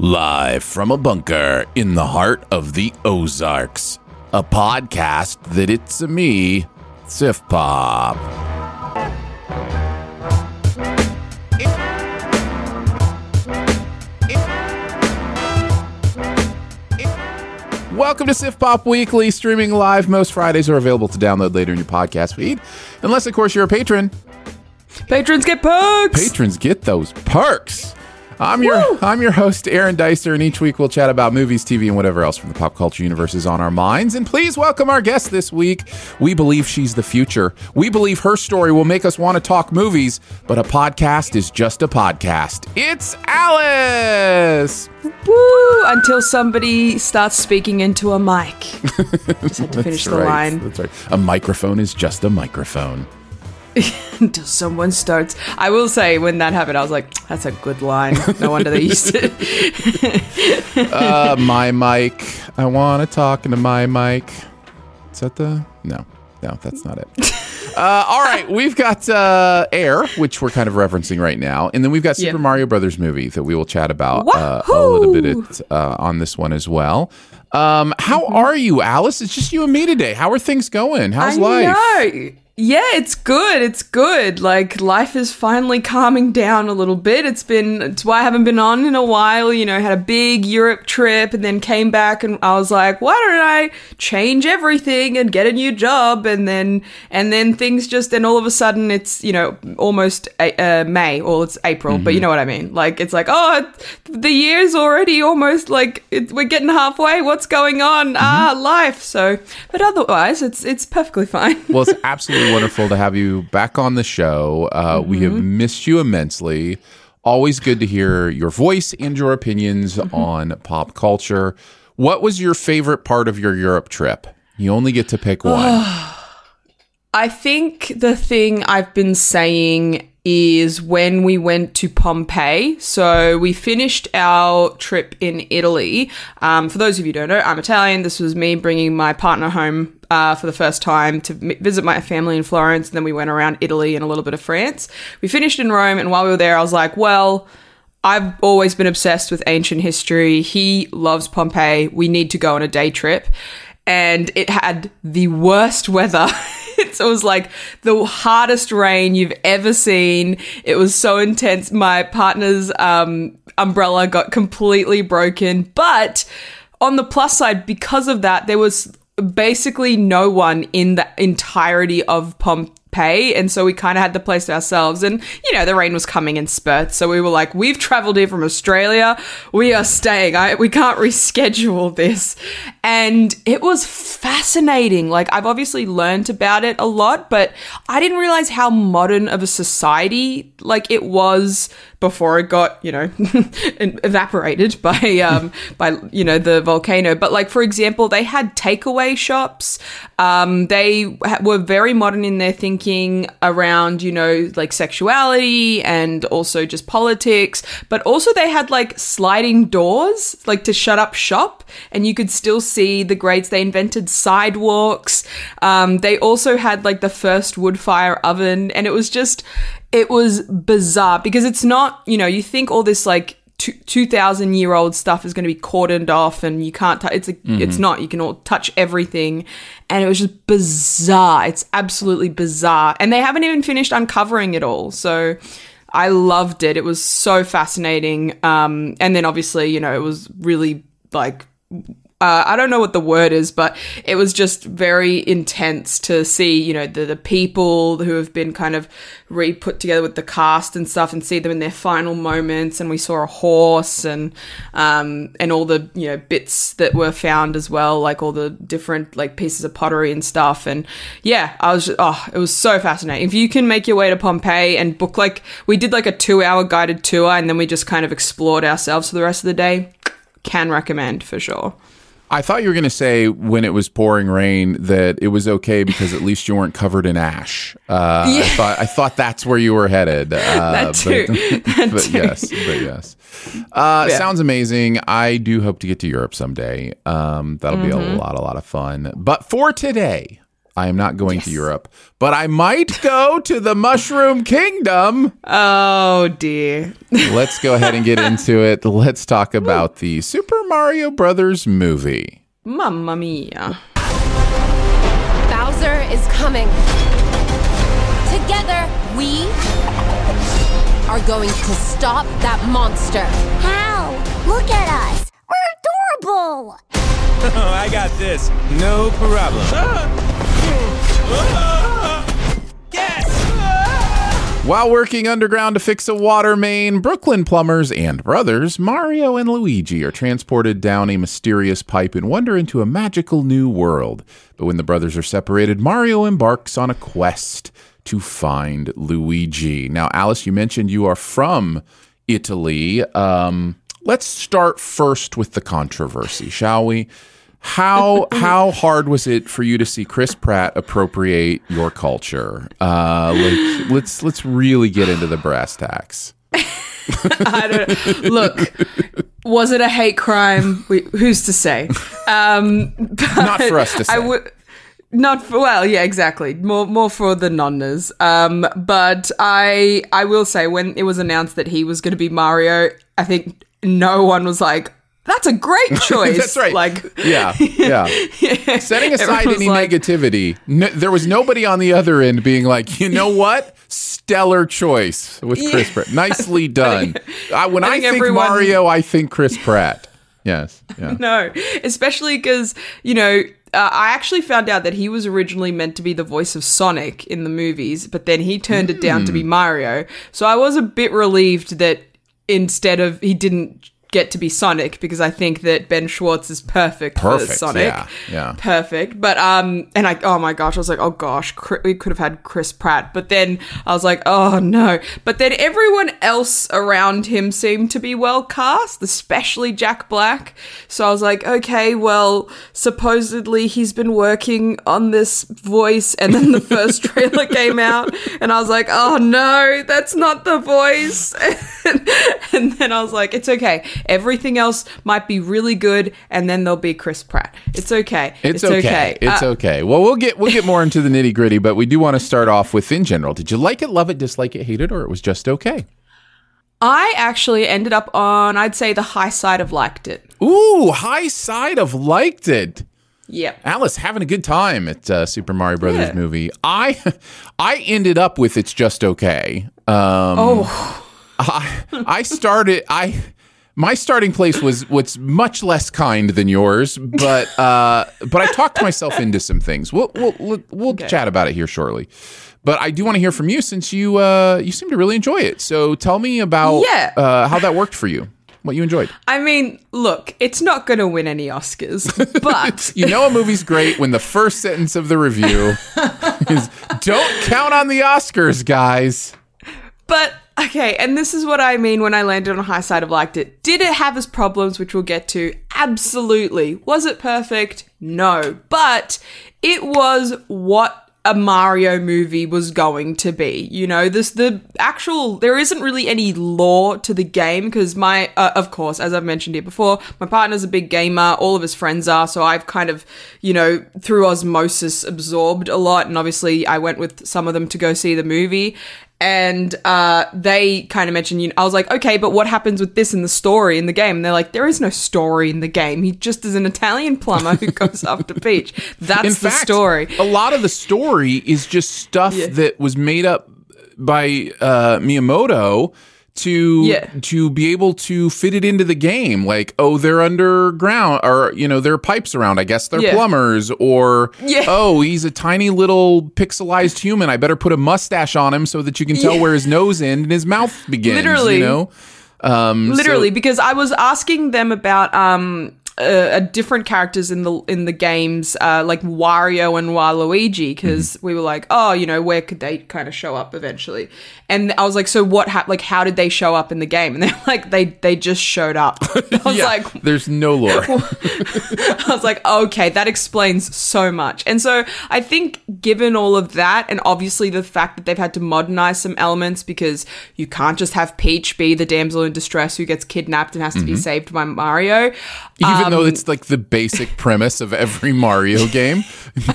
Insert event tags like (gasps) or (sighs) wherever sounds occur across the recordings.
Live from a bunker in the heart of the Ozarks. A podcast that it's a me, Sift Pop. Welcome to Sift Pop Weekly, streaming live most Fridays are available to download later in your podcast feed. Unless, of course, you're a patron. Patrons get perks. Patrons get those perks. I'm your Woo! I'm your host Aaron Dicer, and each week we'll chat about movies, TV, and whatever else from the pop culture universe is on our minds. And please welcome our guest this week. We believe she's the future. We believe her story will make us want to talk movies, but a podcast is just a podcast. It's Alice. Woo! Until somebody starts speaking into a mic. (laughs) Just had to finish That's the line. That's right. A microphone is just a microphone. (laughs) Until someone starts. I will say, when that happened, I was like, that's a good line. No wonder they used it. (laughs) Uh, my mic. I want to talk into my mic. Is that the? No, no, that's not it. (laughs) Uh, all right, we've got uh, Air, which we're kind of referencing right now, and then we've got Super Yeah. Mario Brothers movie that we will chat about uh, a little bit at, uh, on this one as well. Um, how Mm-hmm. are you, Alice? It's just you and me today. How are things going? How's I life? know. Yeah, it's good. It's good. Like life is finally calming down a little bit. It's been it's why I haven't been on in a while. You know, had a big Europe trip and then came back and I was like, why don't I change everything and get a new job? And then and then things just and all of a sudden it's you know almost uh, May or it's April, but you know what I mean. Like it's like oh the year's already almost like it, we're getting halfway. What's going on? Ah, life. So, but otherwise it's it's perfectly fine. Well, it's (laughs) absolutely wonderful to have you back on the show. Uh, We have Mm-hmm. missed you immensely. Always good to hear your voice and your opinions Mm-hmm. on pop culture. What was your favorite part of your Europe trip? You only get to pick one. (sighs) I think the thing I've been saying is when we went to Pompeii. So we finished our trip in Italy. Um, for those of you who don't know, I'm Italian. This was me bringing my partner home uh, for the first time to m- visit my family in Florence. And then we went around Italy and a little bit of France. We finished in Rome. And while we were there, I was like, well, I've always been obsessed with ancient history. He loves Pompeii. We need to go on a day trip. And it had the worst (laughs) weather. it was like the hardest rain you've ever seen. It was so intense. My partner's um, umbrella got completely broken. But on the plus side, because of that, there was basically no one in the entirety of Pompeii. And so we kind of had the place to ourselves. And, you know, the rain was coming in spurts. So we were like, we've traveled here from Australia. We are staying. I, we can't reschedule this. And it was fascinating. Like, I've obviously learned about it a lot, but I didn't realize how modern of a society, like, it was before it got, you know, (laughs) evaporated (laughs) by, um, by, you know, the volcano. But like, for example, they had takeaway shops. Um, they ha- were very modern in their thinking around, you know, like sexuality and also just politics. But also they had like sliding doors, like to shut up shop and you could still see the grades. They invented sidewalks. Um, they also had like the first wood fire oven and it was just, it was bizarre because it's not, you know, you think all this like two, 2000 year old stuff is going to be cordoned off and you can't touch it's a, it's not you can all touch everything. And it was just bizarre. It's absolutely bizarre. And they haven't even finished uncovering it all. So i loved it. It was so fascinating. Um and then obviously you know it was really like uh, I don't know what the word is, but it was just very intense to see, you know, the, the people who have been kind of re put together with the cast and stuff and see them in their final moments. And we saw a horse and, um, and all the, you know, bits that were found as well, like all the different, like pieces of pottery and stuff. And yeah, I was, just, oh, it was so fascinating. If you can make your way to Pompeii and book, like, we did like a two hour guided tour and then we just kind of explored ourselves for the rest of the day, can recommend for sure. I thought you were going to say when it was pouring rain that it was okay because at least you weren't covered in ash. Uh, I thought I thought that's where you were headed. Uh, (laughs) That too. (laughs) But, That but too. yes, but yes. Uh, Yeah. Sounds amazing. I do hope to get to Europe someday. Um, that'll be Mm-hmm. a lot, a lot of fun. But for today, I am not going to Europe, but I might go to the Mushroom Kingdom. Oh dear. (laughs) Let's go ahead and get into it. Let's talk about the Super Mario Brothers movie. Mamma mia. Bowser is coming. Together, we are going to stop that monster. How? Look at us. We're adorable. (laughs) Oh, I got this. No problem. yes! (laughs) While working underground to fix a water main, Brooklyn plumbers and brothers, Mario and Luigi, are transported down a mysterious pipe and wander into a magical new world. But when the brothers are separated, Mario embarks on a quest to find Luigi. Now, Alice, you mentioned you are from Italy. Um, let's start first with the controversy, shall we? How how hard was it for you to see Chris Pratt appropriate your culture? Uh, like, let's let's really get into the brass tacks. (laughs) I don't Look, was it a hate crime? We, who's to say? Um, (laughs) Not for us to say. I would. Not for well, yeah, exactly. More more for the nonners. Um, but I I will say when it was announced that he was going to be Mario, I think no one was like, "That's a great (laughs) choice." That's right. Like, yeah, yeah. (laughs) Setting aside any like- negativity, no, there was nobody on the other end being like, you know (laughs) what? Stellar choice with Chris Pratt. Nicely done. I, when I think think, everyone- Mario, I think Chris Pratt. Yes. Yeah. no, especially because you know. Uh, I actually found out that he was originally meant to be the voice of Sonic in the movies, but then he turned it down to Hmm. be Mario. So I was a bit relieved that instead of he didn't get to be Sonic because I think that Ben Schwartz is perfect, for Sonic. yeah, yeah. Perfect. But um and I oh my gosh, I was like, "Oh gosh, we could have had Chris Pratt." But then I was like, "Oh no." But then everyone else around him seemed to be well cast, especially Jack Black. So I was like, "Okay, well, supposedly he's been working on this voice and then the first (laughs) trailer came out and I was like, "Oh no, that's not the voice." (laughs) and then I was like, "It's okay. Everything else might be really good and then there'll be Chris Pratt. It's okay. It's, okay. It's Uh, okay. Well, we'll get we'll get more into the nitty gritty, but we do want to start off with in general. Did you like it, love it, dislike it, hate it, or it was just okay? I actually ended up on, I'd say, the high side of liked it. Ooh, high side of liked it. Yep. Alice having a good time at uh, Super Mario Brothers Yeah. movie. I I ended up with it's just okay. Um, Oh, I I started I my starting place was what's much less kind than yours, but (laughs) uh, but I talked myself into some things. We'll we'll we'll chat about it here shortly. But I do want to hear from you since you uh, you seem to really enjoy it. So tell me about Yeah. uh, how that worked for you. What you enjoyed. I mean, look, it's not going to win any Oscars, but (laughs) You know a movie's great when the first sentence of the review (laughs) is "Don't count on the Oscars, guys." But okay, and this is what I mean when I landed on a high side of liked it. Did it have its problems, which we'll get to? Absolutely. Was it perfect? No. But it was what a Mario movie was going to be. You know, this the actual there isn't really any lore to the game because my uh, of course, as I've mentioned here before, my partner's a big gamer, all of his friends are, so I've kind of, you know, through osmosis absorbed a lot and obviously I went with some of them to go see the movie and uh, they kind of mentioned, you know, I was like, okay, but what happens with this in the story in the game? And they're like, there is no story in the game. He just is an Italian plumber who (laughs) goes after Peach. That's In the fact, story. a lot of the story is just stuff that was made up by uh, Miyamoto to Yeah. to be able to fit it into the game. Like, oh, they're underground, or you know, there are pipes around. I guess they're Yeah. plumbers. Or Yeah. oh, he's a tiny little pixelized human. I better put a mustache on him so that you can tell where his nose end and his mouth begins. Literally. you know. Um, so- Literally, because I was asking them about um uh, different characters in the in the games, uh, like Wario and Waluigi, because Mm-hmm. we were like, oh, you know, where could they kind of show up eventually? And I was like, so what? hap like, how did they show up in the game? And they're (laughs) like, they they just showed up. (laughs) I was yeah, like, there's no lore. (laughs) I was like, okay, that explains so much. And so I think, given all of that, and obviously the fact that they've had to modernize some elements because you can't just have Peach be the damsel in distress who gets kidnapped and has to be saved by Mario. Even though Um, it's like the basic premise of every Mario game.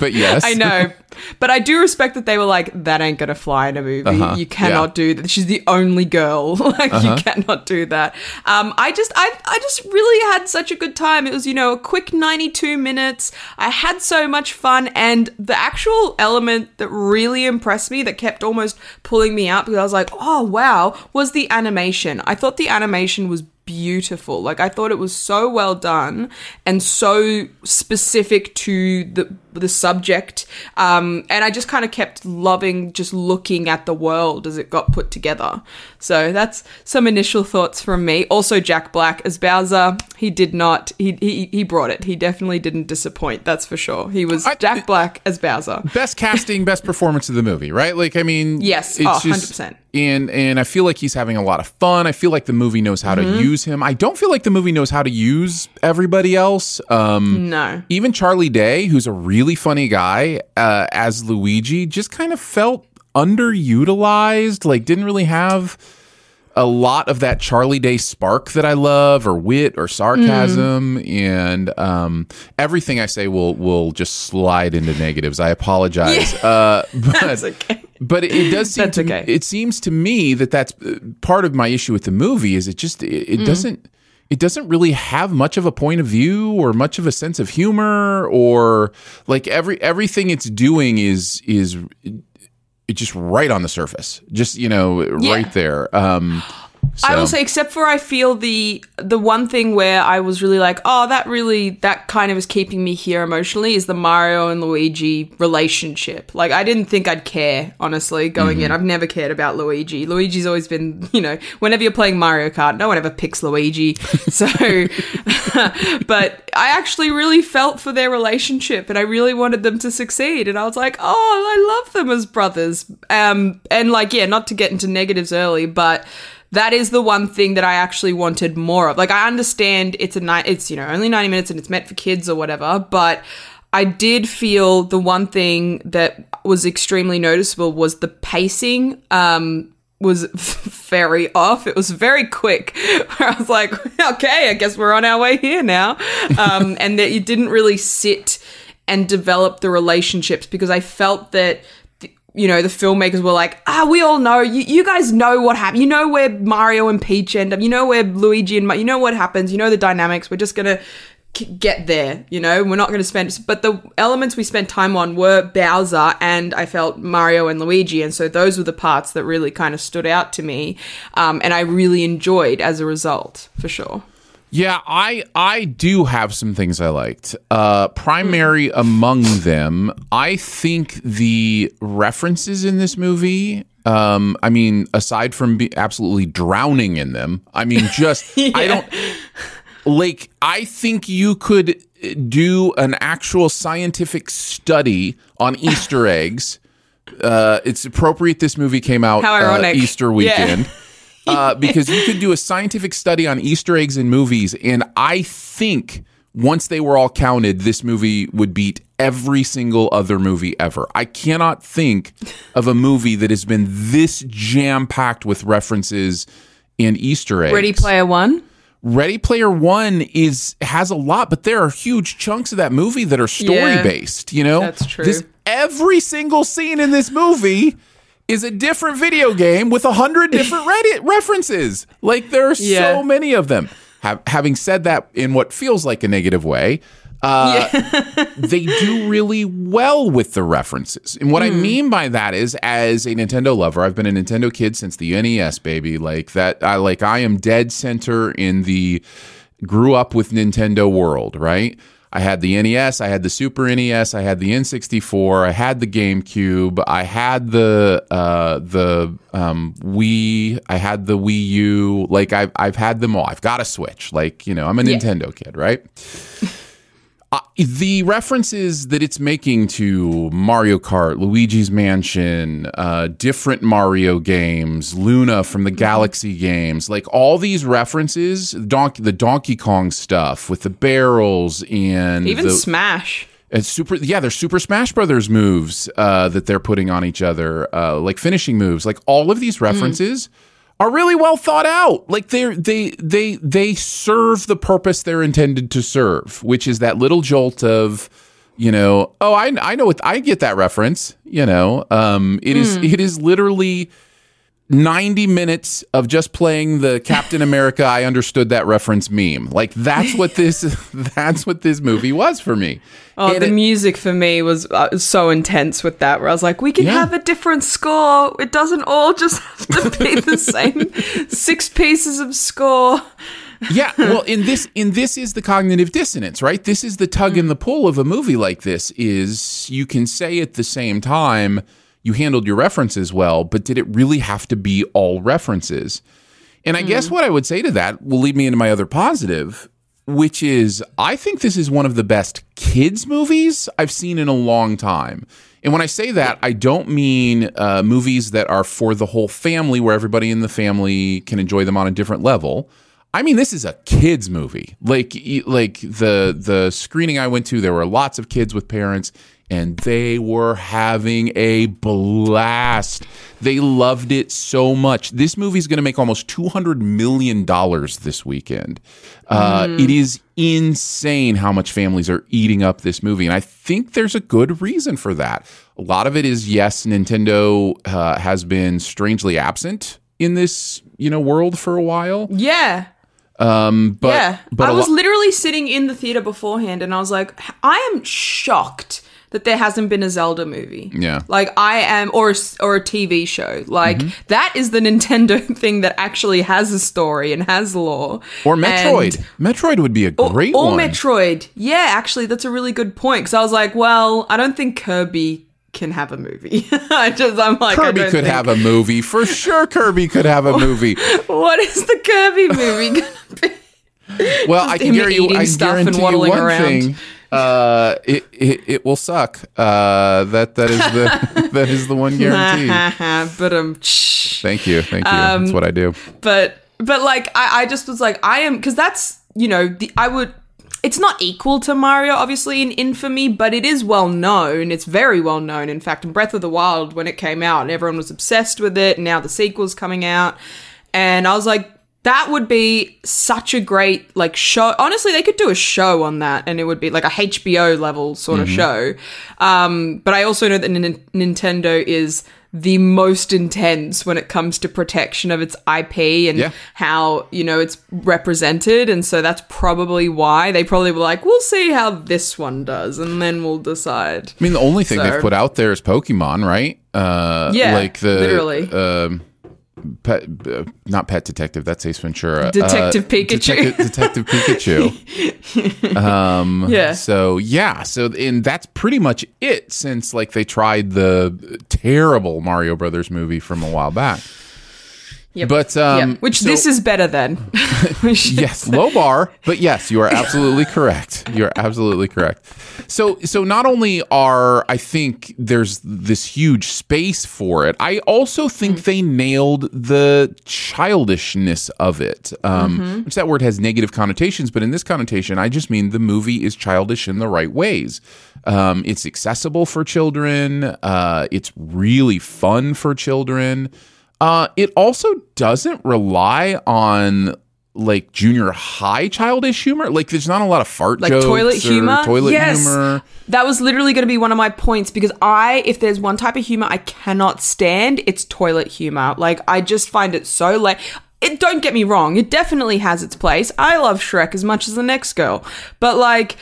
But yes. I know. (laughs) But I do respect that they were like, that ain't gonna fly in a movie. Uh-huh, You cannot yeah. do that. She's the only girl. (laughs) like Uh-huh. you cannot do that. Um, I just, I, I just really had such a good time. It was, you know, a quick ninety-two minutes. I had so much fun, and the actual element that really impressed me, that kept almost pulling me out because I was like, oh wow, was the animation. I thought the animation was beautiful. Like I thought it was so well done and so specific to the the subject. Um, and I just kind of kept loving just looking at the world as it got put together. So that's some initial thoughts from me. Also, Jack Black as Bowser, he did not. He he, he brought it. He definitely didn't disappoint. That's for sure. He was I- Jack Black as Bowser. best casting, best performance of the movie, right? Like, I mean, Yes. it's Oh, just- 100%. And and I feel like he's having a lot of fun. I feel like the movie knows how Mm-hmm. to use him. I don't feel like the movie knows how to use everybody else. Um, No. even Charlie Day, who's a really funny guy uh, as Luigi, just kind of felt underutilized. Like, didn't really have a lot of that Charlie Day spark that I love, or wit, or sarcasm, and um, everything I say will will just slide into negatives. I apologize, uh, (laughs) but That's okay. But it, it does (clears throat) seem to okay. it seems to me that that's uh, part of my issue with the movie is it just it, it Mm. doesn't it doesn't really have much of a point of view or much of a sense of humor or like every everything it's doing is is it just right on the surface just you know right there um I will say, except for I feel the the one thing where I was really like, oh, that really that kind of is keeping me here emotionally is the Mario and Luigi relationship. Like, I didn't think I'd care honestly going in. I've never cared about Luigi. Luigi's always been, you know, whenever you're playing Mario Kart, no one ever picks Luigi. (laughs) So, (laughs) but I actually really felt for their relationship, and I really wanted them to succeed. And I was like, oh, I love them as brothers. Um, and like, yeah, not to get into negatives early, but that is the one thing that I actually wanted more of. Like I understand it's a night it's you know only 90 minutes and it's meant for kids or whatever, but I did feel the one thing that was extremely noticeable was the pacing um was (laughs) very off. It was very quick. (laughs) I was like, (laughs) okay, I guess we're on our way here now. Um, and that you didn't really sit and develop the relationships because I felt that you know, the filmmakers were like, ah, we all know, you, you guys know what happened. You know where Mario and Peach end up. You know where Luigi and, Ma- you know what happens. You know the dynamics. We're just going to k- get there, you know? We're not going to spend, but the elements we spent time on were Bowser and I felt Mario and Luigi. And so those were the parts that really kind of stood out to me. Um, and I really enjoyed as a result, for sure. Yeah, I I do have some things I liked. Uh, primary among them, I think the references in this movie. Um, I mean, aside from be absolutely drowning in them, I mean, just (laughs) I don't like. I think you could do an actual scientific study on (laughs) Easter eggs. Uh, it's appropriate. This movie came out uh. Easter Yeah. (laughs) (laughs) uh, because you could do a scientific study on Easter eggs in movies, and I think once they were all counted, this movie would beat every single other movie ever. I cannot think of a movie that has been this jam packed with references and Easter eggs. Ready Player One? Ready Player One is has a lot, but there are huge chunks of that movie that are story based. You know, That's true. This every single scene in this movie is a different video game with a hundred different (laughs) Reddit references. Like there are Yeah. so many of them. Ha- having said that, in what feels like a negative way. Uh, (laughs) they do really well with the references. And what I mean by that is as a Nintendo lover, I've been a Nintendo kid since the NES, baby. Like that I like I am dead center in the grew up with Nintendo world, right? I had the NES, I had the Super NES, I had the N64, I had the GameCube, I had the uh, the um, Wii, I had the Wii U. Like I've I've had them all. I've got a Switch. Like you know, I'm a Nintendo kid, right? Uh, the references that it's making to Mario Kart, Luigi's Mansion, uh, different Mario games, Luma from the. Galaxy games, like all these references, Donkey, the Donkey Kong stuff with the barrels and Even the, Smash. it's super. Yeah, there's Super Smash Brothers moves uh, that they're putting on each other, uh, like finishing moves. Like all of these references are really well thought out. Like they they they they serve the purpose they're intended to serve, which is that little jolt of you know, oh, I I know what I get that reference. You know, um, it is Hmm. it is literally. 90 minutes of just playing the Captain America I understood that reference meme. Like that's what this (laughs) that's what this movie was for me. Oh, And the it- music for me was uh, so intense with that, where I was like, we can Yeah. have a different score. It doesn't all just (laughs) have to be the same six pieces of score. yeah well in this in this is the cognitive dissonance right this is the tug and the pull of a movie like this is you can say at the same time you handled your references well but did it really have to be all references? And i guess what i would say to that will lead me into my other positive which is i think this is one of the best kids movies i've seen in a long time. And when i say that i don't mean uh, movies that are for the whole family where everybody in the family can enjoy them on a different level. I mean, this is a kids movie. Like, like the the screening I went to, there were lots of kids with parents, and they were having a blast. They loved it so much. This movie is going to make almost two hundred million dollars this weekend. Uh, It is insane how much families are eating up this movie, and I think there's a good reason for that. A lot of it is yes, Nintendo uh, has been strangely absent in this you know world for a while. Yeah. Um, but yeah. but I was lo- literally sitting in the theater beforehand and I was like, I am shocked that there hasn't been a Zelda movie. Yeah. Like I am or a, or a TV show. Like Mm-hmm. that is the (laughs) Nintendo thing that actually has a story and has lore. or Metroid. And- Metroid would be a great or one. Metroid. Yeah, actually, that's a really good point. Because I was like, well, I don't think Kirby can have a movie. (laughs) I just, I'm like, I Kirby could think- have a movie for (laughs) sure. Kirby could have a movie. What is the Kirby movie gonna be? Well, I can you, I guarantee you one around. thing. Uh, it, it it will suck. Uh, that that is the (laughs) (laughs) that is the one guarantee. (laughs) but um. Thank you, thank you. Um, That's what I do. but but like I, I just was like I am because that's you know the I would it's not equal to Mario obviously in infamy but it is well known it's very well known in fact in Breath of the Wild when it came out and everyone was obsessed with it and now the sequel's coming out and I was like that would be such a great like show honestly they could do a show on that and it would be like a HBO level sort of show um but I also know that Nin- Nintendo is the most intense when it comes to protection of its IP and Yeah. how you know it's represented and so that's probably why they probably were like we'll see how this one does and then we'll decide I mean, the only thing So- they've put out there is Pokemon, right? Uh, Yeah, like the literally. Um, pet, uh, not Pet Detective. That's Ace Ventura. Detective Uh, Pikachu. Detective, Detective Pikachu. (laughs) Um, Yeah. So yeah. So and that's pretty much it. Since like they tried the terrible Mario Brothers movie from a while back. Yep. But um, yeah. which so- this is better than (laughs) yes, (laughs) low bar, but yes, you are (laughs) absolutely correct. You are absolutely correct. So, so not only are I think there's this huge space for it, I also think they nailed the childishness of it. Um, Which that word has negative connotations, but in this connotation, I just mean the movie is childish in the right ways. Um, it's accessible for children. Uh, it's really fun for children. Uh, it also doesn't rely on like junior high childish humor. Like there's not a lot of fart like jokes toilet or humor. Toilet yes. humor. That was literally going to be one of my points because I, if there's one type of humor I cannot stand, it's toilet humor. Like I just find it so like. It don't get me wrong, it definitely has its place. I love Shrek as much as the next girl, but like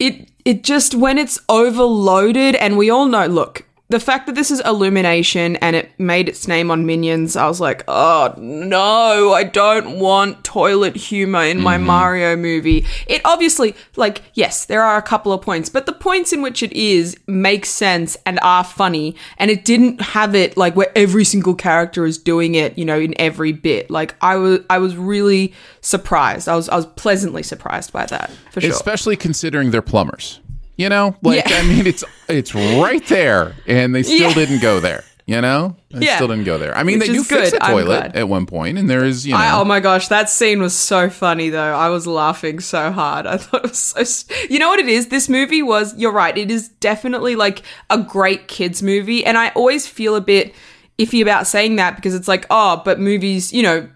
it, it just when it's overloaded, and we all know. Look, the fact that this is Illumination and it made its name on Minions, I was like, oh no, I don't want toilet humor in my mm-hmm. Mario movie. It obviously, like, yes, there are a couple of points, but the points in which it is make sense and are funny, and it didn't have it like where every single character is doing it, you know, in every bit. Like, I was, I was really surprised. I was, I was pleasantly surprised by that for sure. Especially considering they're plumbers. You know, like Yeah. I mean, it's (laughs) it's right there, and they still Yeah. didn't go there. You know, they Yeah. still didn't go there. I mean, Which they do fix good. I'm toilet at one point, and there is you know. I, oh my gosh, that scene was so funny though. I was laughing so hard. I (laughs) thought it was so. St- you know what it is? This movie was. You're right. It is definitely like a great kids movie, and I always feel a bit iffy about saying that because it's like, oh, but movies, you know,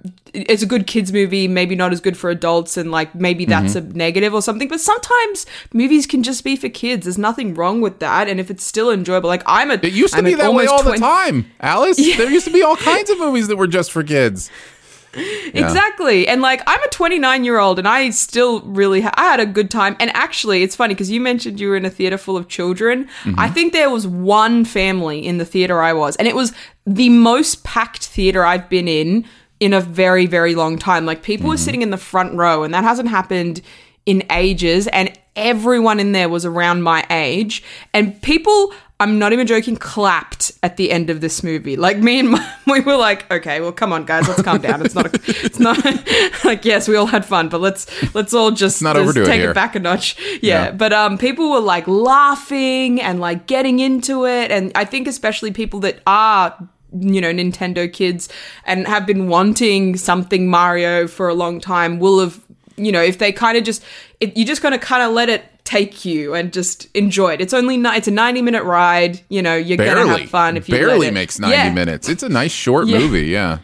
it's a good kids movie, maybe not as good for adults, and like maybe that's Mm-hmm. a negative or something. But sometimes movies can just be for kids. There's nothing wrong with that, and if it's still enjoyable, like I'm a, It used to I'm be that way all 20 the time, Alice. There used to be all (laughs) kinds of movies that were just for kids. Yeah. (laughs) Exactly. And like I'm a 29 year old and I still really ha- I had a good time. And actually, it's funny because you mentioned you were in a theater full of children. Mm-hmm. I think there was one family in the theater I was, and it was the most packed theater I've been in in a very very long time. Like people were Mm-hmm. sitting in the front row and that hasn't happened in ages and everyone in there was around my age and people I'm not even joking clapped at the end of this movie. Like me and (laughs) my, we were like, okay, well come on guys, let's calm down. It's not a, it's not (laughs) like yes, we all had fun, but let's let's all just, not just overdo it take here. it back a notch. Yeah, Yeah. but um people were like laughing and like getting into it and I think especially people that are you know Nintendo kids and have been wanting something Mario for a long time will have you know if they kind of just it, you just gonna kind of let it take you and just enjoy it. It's only ni- it's a 90 minute ride, you know, you're gonna Barely. have fun if you barely it. makes 90 Yeah. minutes. It's a nice short Yeah. movie, yeah.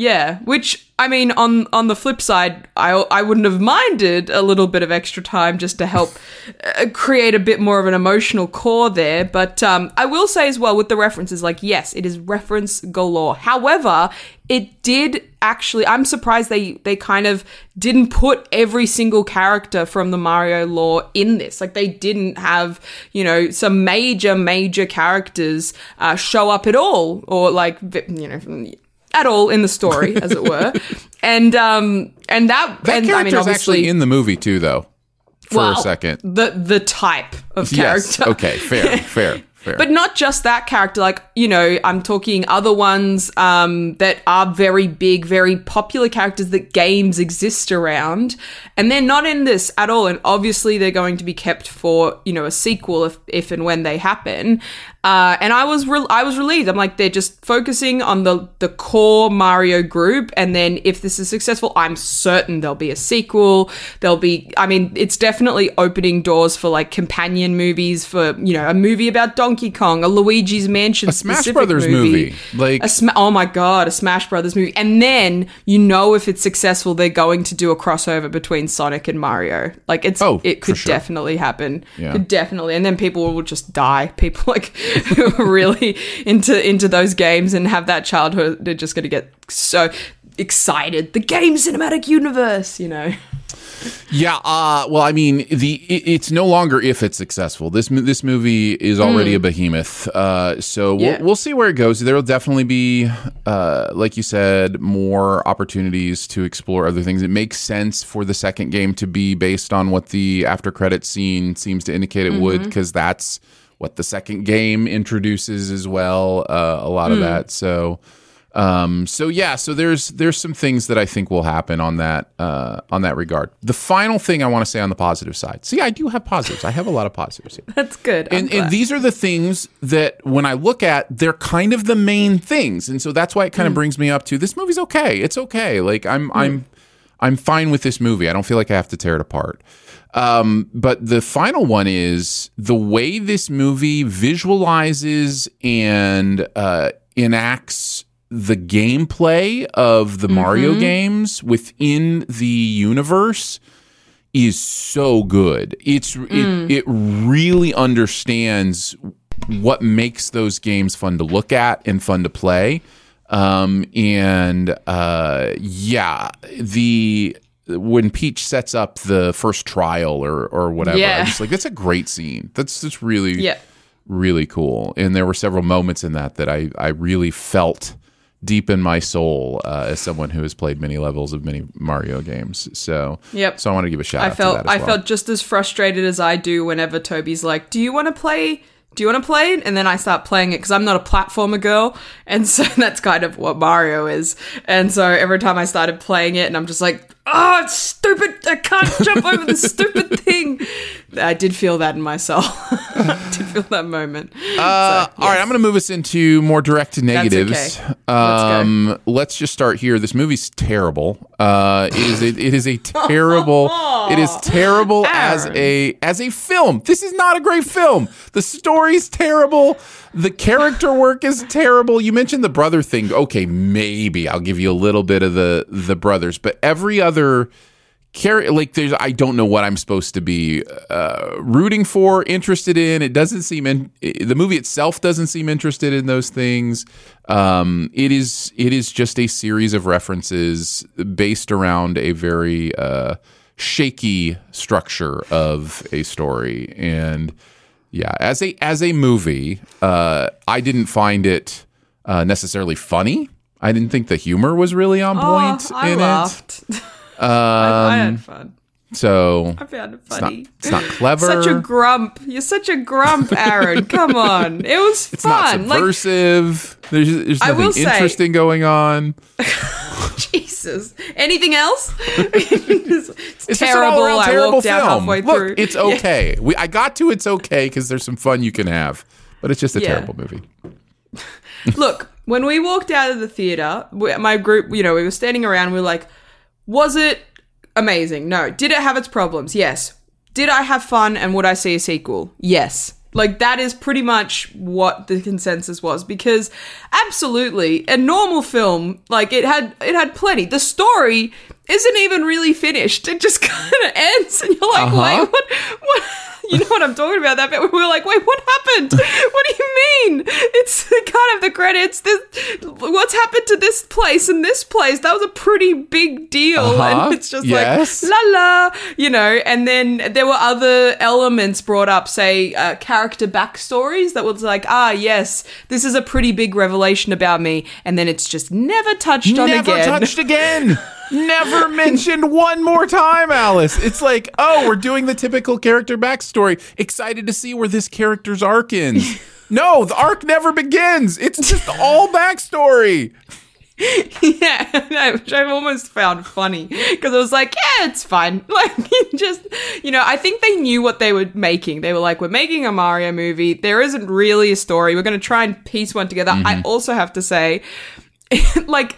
Yeah, which I mean, on on the flip side, I I wouldn't have minded a little bit of extra time just to help (laughs) uh, create a bit more of an emotional core there. But um, I will say as well with the references, like yes, it is reference galore. However, it did actually. I'm surprised they they kind of didn't put every single character from the Mario lore in this. Like they didn't have you know some major major characters uh, show up at all, or like you know at all in the story, (laughs) as it were. And um and that, That and I mean obviously actually in the movie too, though. For well, a second. The the type of character. Yes. Okay. Fair. (laughs) Fair. Fair. But not just that character, like, you know, I'm talking other ones um, that are very big, very popular characters that games exist around. And they're not in this at all. And obviously, they're going to be kept for, you know, a sequel if, if and when they happen. Uh, and I was re- I was relieved. I'm like, they're just focusing on the, the core Mario group. And then if this is successful, I'm certain there'll be a sequel. There'll be, I mean, it's definitely opening doors for like companion movies, for, you know, a movie about Donkey Kong, a Luigi's Mansion, A Smash Brothers movie. Like- a Sma- oh my god, a Smash Brothers movie, and then you know if it's successful, they're going to do a crossover between Sonic and Mario. Like it's, Oh, it could sure. definitely happen. Yeah. Could definitely, and then people will just die. (laughs) People like (laughs) really into into those games and have that childhood, they're just going to get so excited. The game cinematic universe, you know. Yeah, uh, well, I mean, the it, it's no longer if it's successful. This this movie is already a behemoth, uh, so. Yeah. we'll, we'll see where it goes. There will definitely be, uh, like you said, more opportunities to explore other things. It makes sense for the second game to be based on what the after credit scene seems to indicate it Mm-hmm. would, because that's what the second game introduces as well. Uh, a lot of Hmm. that, so. Um, so yeah, so there's there's some things that I think will happen on that uh, on that regard. The final thing I want to say on the positive side. See, I do have positives. I have a lot of positives here. (laughs) That's good. I'm And, glad. and these are the things that when I look at, they're kind of the main things, and so that's why it kind Hmm. of brings me up to this movie's okay. It's okay. Like I'm I'm I'm fine with this movie. I don't feel like I have to tear it apart. Um, but the final one is the way this movie visualizes and uh, enacts the gameplay of the Mario games within the universe is so good. It's it, it really understands what makes those games fun to look at and fun to play. Um, and uh, yeah, the when Peach sets up the first trial or or whatever, Yeah. I'm just like that's a great scene. That's just really yeah. really cool. And there were several moments in that that I I really felt deep in my soul uh, as someone who has played many levels of many Mario games. So Yep. So I want to give a shout I out felt to that as I well. felt just as frustrated as I do whenever Toby's like, "Do you want to play? Do you want to play?" it?" And then I start playing it because I'm not a platformer girl, and so (laughs) that's kind of what Mario is. And so every time I started playing it, and I'm just like, "Oh, it's stupid! I can't jump over the (laughs) stupid thing." I did feel that in my soul. I (laughs) did feel that moment. Uh, So, All right. I'm going to move us into more direct negatives. okay. Let's. Um, let's just start here. This movie's terrible. Uh, it is a, it is a (laughs) terrible. it is terrible as a as a film. This is not a great film. The story's terrible. The character work is terrible. You mentioned the brother thing. Okay, maybe I'll give you a little bit of the the brothers, but every other character like there's I don't know what I'm supposed to be uh, rooting for, interested in. It doesn't seem in the movie itself doesn't seem interested in those things. Um, it is it is just a series of references based around a very uh, shaky structure of a story and yeah as a as a movie uh, I didn't find it uh, necessarily funny. I didn't think the humor was really on point Oh, I in laughed. it. (laughs) I, I Um, had fun. So I found it it's not, funny. it's not (laughs) clever. You're such a grump. You're such a grump, (laughs) Aaron. Come on. It was it's not fun. Like subversive. there's there's nothing say- interesting going on. (laughs) Jesus. Anything else? it's It's just terrible. I terrible walked out film. halfway Look, through. it's Yeah. okay. We I got to it's okay because there's some fun you can have, but it's just a Yeah. terrible movie. Look, when we walked out of the theater, we- my group, you know, we were standing around. We were like, "Was it amazing? No. Did it have its problems? Yes. Did I have fun? And would I see a sequel? Yes." Like that is pretty much what the consensus was because absolutely a normal film like it had it had plenty. The story isn't even really finished. It just (laughs) kind of ends and you're like, Uh-huh. "Wait, what what (laughs) you know what I'm talking about that bit. We were like, wait, what happened? (laughs) What do you mean? It's kind of the credits. This, what's happened to this place and this place? That was a pretty big deal. (laughs) Uh-huh. And it's just Yes. like, la la, you know. And then there were other elements brought up, say, uh, character backstories that was like, ah, yes, this is a pretty big revelation about me. And then it's just never touched on again. Never touched again. Never mentioned one more time, Alice. It's like, oh, we're doing the typical character backstory. Excited to see where this character's arc ends. (laughs) No, the arc never begins. It's just all backstory. (laughs) Yeah, which I've almost found funny because I was like, yeah, it's fine. (laughs) Like, just, you know, I think they knew what they were making. They were like, we're making a Mario movie. There isn't really a story. We're going to try and piece one together. I mm-hmm. also have to say, like,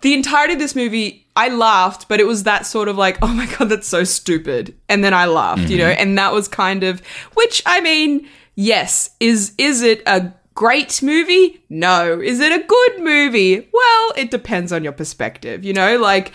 the entirety of this movie, I laughed, but it was that sort of like, oh my God, that's so stupid. And then I laughed, you know, mm-hmm. and that was kind of, which I mean, yes, is, is it a great movie? No. Is it a good movie? Well, it depends on your perspective, you know, like,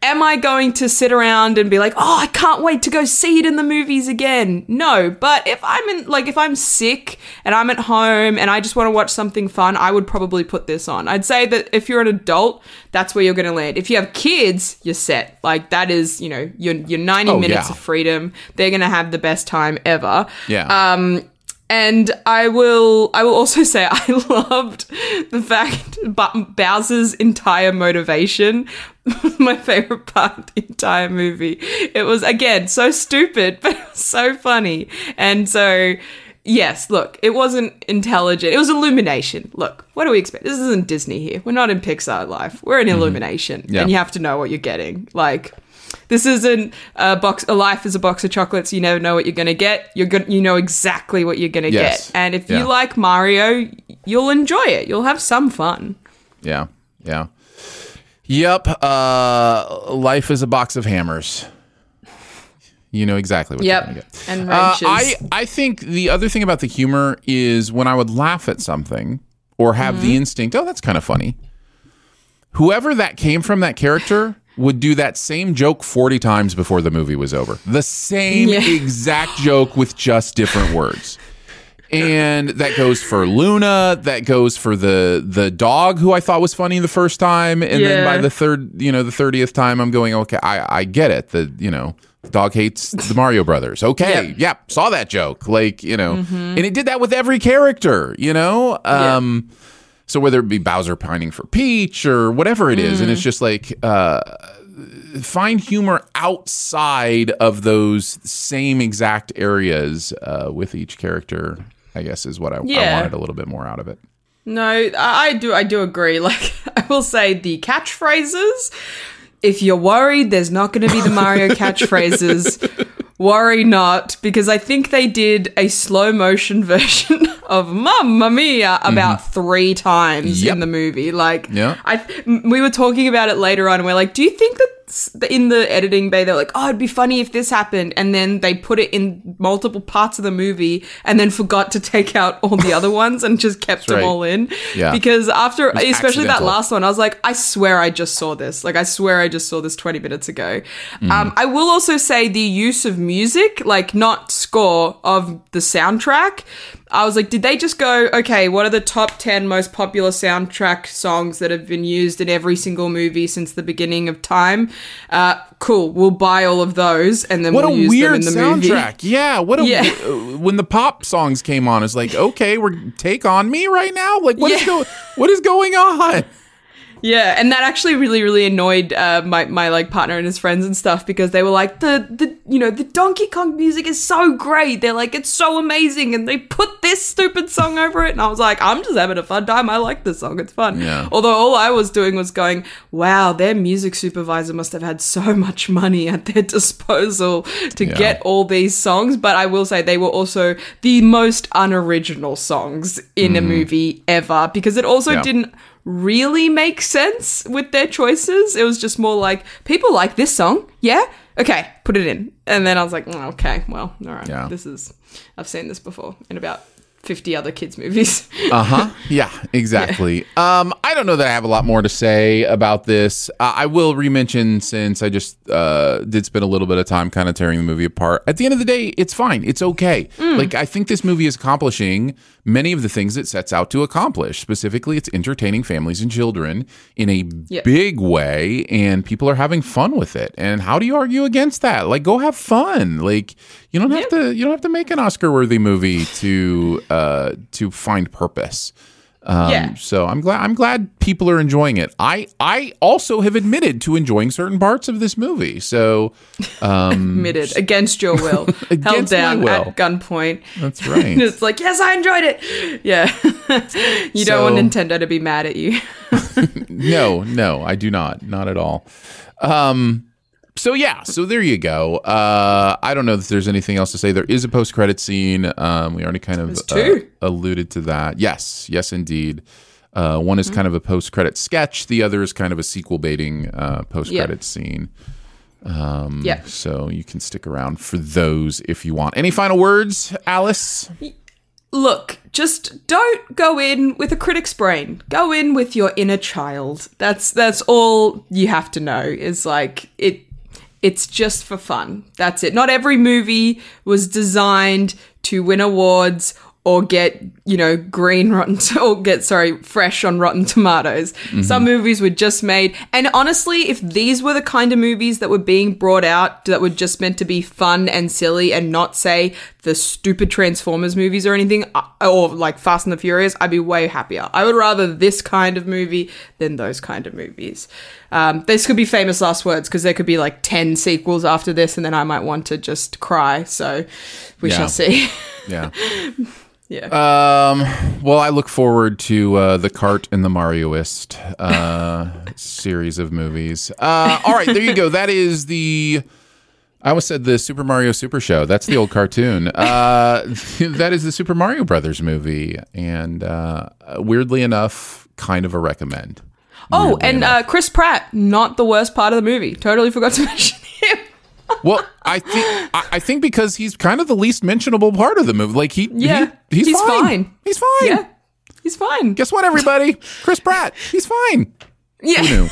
Am I going to sit around and be like, oh, I can't wait to go see it in the movies again? No, but if I'm in, like, if I'm sick and I'm at home and I just want to watch something fun, I would probably put this on. I'd say that if you're an adult, that's where you're going to land. If you have kids, you're set. Like, that is, you know, your, your 90 Oh, minutes yeah. of freedom. They're going to have the best time ever. Yeah. Um, and I will, I will also (laughs) say I (laughs) loved the fact but Bowser's entire motivation (laughs) my favorite part of the entire movie. It was again so stupid, but so funny. And so, yes, look, it wasn't intelligent. It was illumination. Look, what do we expect? This isn't Disney here. We're not in Pixar life. We're in illumination, Mm-hmm. Yeah. and you have to know what you're getting. Like. This isn't a box. A life is a box of chocolates. You never know what you're gonna get. You're good. You know exactly what you're gonna Yes. get. And if Yeah. you like Mario, you'll enjoy it. You'll have some fun. Yeah, yeah. Yep. Uh, life is a box of hammers. You know exactly what Yep. you're gonna get. And Uh. I I think the other thing about the humor is when I would laugh at something or have Mm-hmm. the instinct, oh, that's kind of funny. Whoever that came from, that character would do that same joke 40 times before the movie was over. The same Yeah. exact joke with just different words. And that goes for Luma. That goes for the the dog who I thought was funny the first time, and then by the third, you know, the thirtieth time, I'm going, okay, I I get it. The you know, dog hates the Mario Brothers. Okay, Yep. yep, saw that joke. Like you know, and it did that with every character. You know, um, so whether it be Bowser pining for Peach or whatever it is, and it's just like uh, find humor outside of those same exact areas uh, with each character. I guess is what I, I wanted a little bit more out of it. No, I I do. I do agree. (laughs) Like I will say, the catchphrases. If you're worried, there's not going to be the Mario (laughs) catchphrases. Worry not, because I think they did a slow motion (laughs) version of Mamma Mia about mm-hmm. three times Yep. in the movie. Like, Yeah. I we were talking about it later on, and we're like, do you think that in the editing bay they're like, oh, it'd be funny if this happened, and then they put it in multiple parts of the movie, and then forgot to take out all the other (laughs) ones and just kept them right. all in. Yeah. Because after, especially that last one, I was like, I swear I just saw this. Like, I swear I just saw this 20 minutes ago. Mm. Um, I will also say the use of music, like not score of the soundtrack. I was like, did they just go, okay, what are the top 10 most popular soundtrack songs that have been used in every single movie since the beginning of time? Uh, cool, we'll buy all of those and then What we'll use them in the movie. soundtrack. (laughs) Yeah. What a Yeah. uh, when the pop songs came on, it's like, okay, we're take on me right now. Like, what is Yeah. go? What is going on? Yeah, and that actually really, really annoyed uh, my my like partner and his friends and stuff because they were like the the you know the Donkey Kong music is so great. They're like it's so amazing, and they put this stupid song over it, and I was like, I'm just having a fun time. I like this song. It's fun. Yeah. Although all I was doing was going, wow, their music supervisor must have had so much money at their disposal to Yeah. get all these songs. But I will say they were also the most unoriginal songs in a movie ever because it also. Yeah. didn't really make sense with their choices. It was just more like people like this song, yeah, okay, put it in, and then I was like, "Mm, okay, well, all right, Yeah. this is I've seen this before in about fifty other kids movies. (laughs) Uh huh. Yeah, exactly. Um, I don't know that I have a lot more to say about this. Uh, I will remention since I just uh, did spend a little bit of time kind of tearing the movie apart. At the end of the day, it's fine. It's okay. Like I think this movie is accomplishing many of the things it sets out to accomplish. Specifically, it's entertaining families and children in a Yeah. big way, and people are having fun with it. And how do you argue against that? Like, go have fun. Like you don't have to. You don't have to make an Oscar-worthy movie to uh, to find purpose. Um, Yeah. So I'm glad I'm glad people are enjoying it. I I also have admitted to enjoying certain parts of this movie. So (laughs) Admitted against your will, (laughs) held Against my down will. at gunpoint. that's (laughs) right. it's like, yes, I enjoyed it. Yeah, you don't want Nintendo to be mad at you. no, no, I do not. Not at all. Um so yeah, so there you go. Uh I don't know if there's anything else to say. There is a post credit scene. Um we already kind of uh, alluded to that. Yes, yes indeed. Uh, one is kind of a post credit sketch. The other is kind of a sequel baiting uh, post credit scene. yeah. So you can stick around for those if you want. Any final words, Alice? Look, just don't go in with a critic's brain. Go in with your inner child. That's that's all you have to know. Is like it it's just for fun. That's it. Not every movie was designed to win awards or get, you know, green (laughs) rotten or get sorry, fresh on rotten tomatoes. Mm-hmm. Some movies were just made and honestly, if these were the kind of movies that were being brought out that were just meant to be fun and silly and not say the stupid Transformers movies or anything uh, or like Fast and the Furious, I'd be way happier. I would rather this kind of movie than those kind of movies. Um, this could be famous last words because there could be like 10 sequels after this and then I might want to just cry. So we Yeah. shall see. (laughs) Yeah. (laughs) yeah. Um. Well, I look forward to uh, the Cart and the Marioist uh, (laughs) series of movies. Uh, all right, there you go. That is the. I almost said the Super Mario Super Show. That's the old cartoon. (laughs) Uh, (laughs) that is the Super Mario Brothers movie, and uh, weirdly enough, kind of a recommend. oh, weirdly and uh, Chris Pratt, not the worst part of the movie. Totally forgot to (laughs) mention him. Well, I think I, I think because he's kind of the least mentionable part of the movie. Like he, Yeah, he- he's, he's fine. fine. He's fine. Yeah. He's fine. Guess what, everybody? Chris Pratt. He's fine. yeah.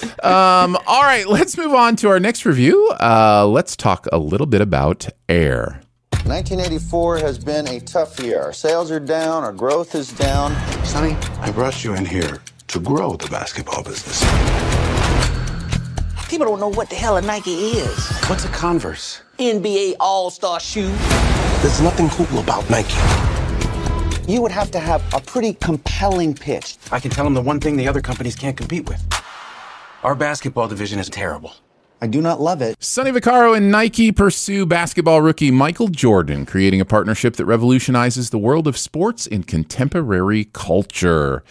Who knew? um, all right, let's move on to our next review. Uh, let's talk a little bit about Air. 1984 has been a tough year. Our sales are down, our growth is down. Sonny, I brought you in here to grow the basketball business. People don't know what the hell a Nike is. What's a Converse? NBA All Star shoe. There's nothing cool about Nike. You would have to have a pretty compelling pitch. I can tell them the one thing the other companies can't compete with. Our basketball division is terrible. I do not love it. Sonny Vaccaro and Nike pursue basketball rookie Michael Jordan, creating a partnership that revolutionizes the world of sports and contemporary culture.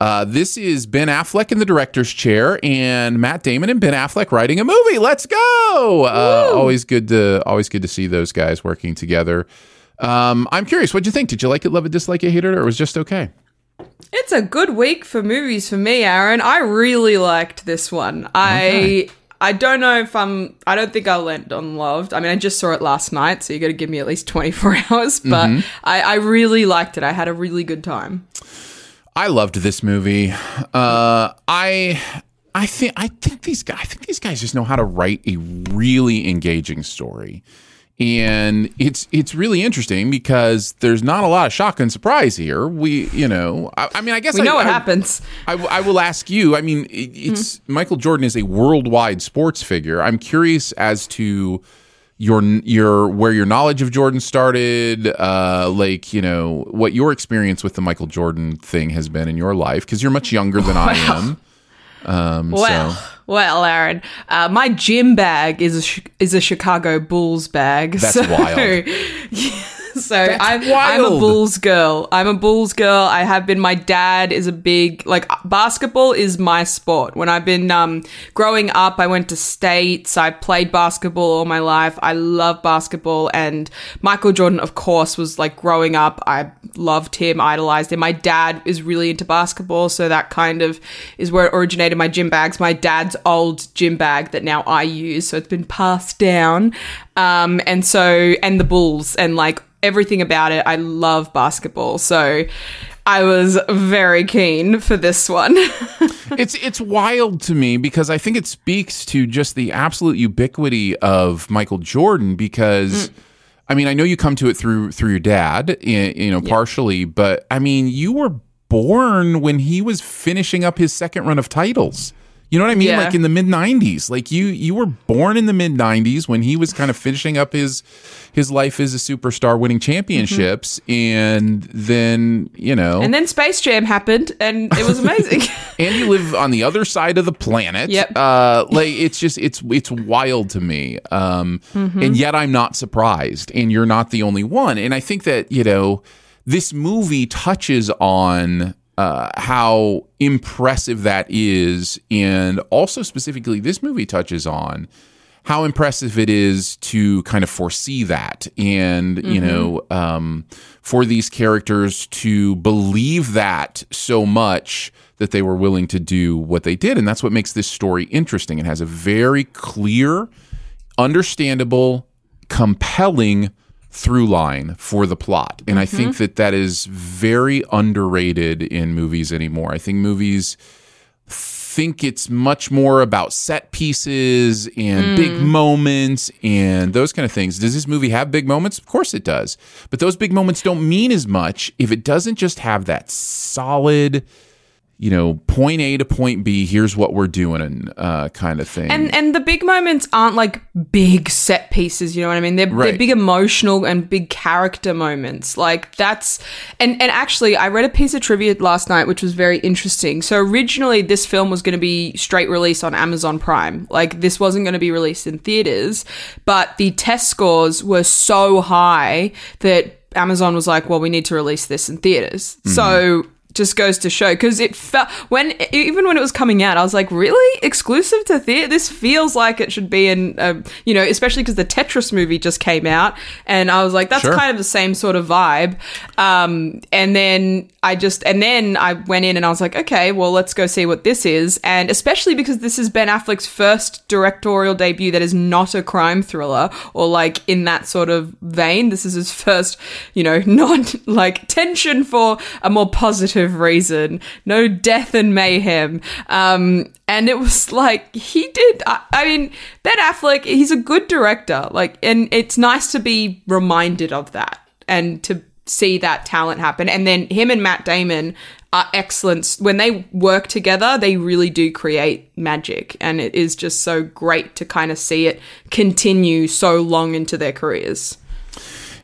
Uh, this is Ben Affleck in the director's chair and Matt Damon and Ben Affleck writing a movie. Let's go! Uh, always good to always good to see those guys working together. Um, I'm curious, what'd you think? Did you like it, love it, dislike it, hate it, or it was just okay? It's a good week for movies for me, Aaron. I really liked this one. I I don't know if I'm. I don't think I'll end on loved. I mean, I just saw it last night, so you got to give me at least 24 (laughs) hours. But I, I really liked it. I had a really good time. I loved this movie. Uh, I I think I think these guys I think these guys just know how to write a really engaging story. And it's it's really interesting because there's not a lot of shock and surprise here. We, you know, I, I mean, I guess We I, know what I- happens. I, I will ask you. I mean, it, it's Michael Jordan is a worldwide sports figure. I'm curious as to your your where your knowledge of Jordan started, uh, like you know what your experience with the Michael Jordan thing has been in your life because you're much younger than I (laughs) am. Um, Well, so well, Aaron, uh, my gym bag is a is a Chicago Bulls bag. That's so, wild. (laughs) (laughs) so I'm, I'm a. Bulls girl. I'm a Bulls girl. I have been. My dad is a big like basketball is my sport. When I've been um, growing up, I went to states. I played basketball all my life. I love basketball, and Michael Jordan, of course, was like growing up. I loved him, idolized him. My dad is really into basketball, so that kind of is where it originated. My gym bags, my dad's old gym bag that now I use, so it's been passed down. Um, and so and the Bulls and like everything about it. I love basketball, so I was very keen for this one. (laughs) it's it's wild to me because I think it speaks to just the absolute ubiquity of Michael Jordan because I mean I know you come to it through through your dad you know partially but I mean you were born when he was finishing up his second run of titles you know what I mean Yeah. like in the mid 90s like you you were born in the mid 90s when he was kind of finishing up his his life as a superstar winning championships and then you know and then Space Jam happened, and it was amazing. (laughs) and you live on the other side of the planet. Yep. Uh, like it's just it's it's wild to me. Um, and yet I'm not surprised, and you're not the only one. And I think that you know this movie touches on. Uh, how impressive that is, and also specifically, this movie touches on how impressive it is to kind of foresee that. And you know um, for these characters to believe that so much that they were willing to do what they did. And that's what makes this story interesting. It has a very clear understandable compelling through line for the plot and i think mm-hmm. that that is very underrated in movies anymore i think movies think it's much more about set pieces and big mm. moments and those kind of things. Does this movie have big moments? Of course it does. But those big moments don't mean as much if it doesn't just have that solid, you know, point A to point B, here's what we're doing uh, kind of thing. and and the big moments aren't like big set pieces. You know what I mean? They're, Right. they're big emotional and big character moments. Like that's and and actually, I read a piece of trivia last night which was very interesting. So originally, this film was going to be straight release on Amazon Prime. Like this wasn't going to be released in theaters, but the test scores were so high that Amazon was like, "Well, we need to release this in theaters." So just goes to show because it felt when even when it was coming out, I was like, really exclusive to theater. This feels like it should be in, uh, you know, especially because the Tetris movie just came out, and I was like, that's Sure. kind of the same sort of vibe. Um, and then I just and then I went in and I was like, okay, well, let's go see what this is, and especially because this is Ben Affleck's first directorial debut that is not a crime thriller or like in that sort of vein. This is his first, you know, (laughs) not like tension for a more positive reason, no death and mayhem. Um, and it was (laughs) like he did. I, I mean, Ben Affleck, he's a good director. Like, and it's nice to be reminded of that and to see that talent happen. And then him and Matt Damon are excellent. When they work together, they really do create magic. And it is just so great to kind of see it continue so long into their careers.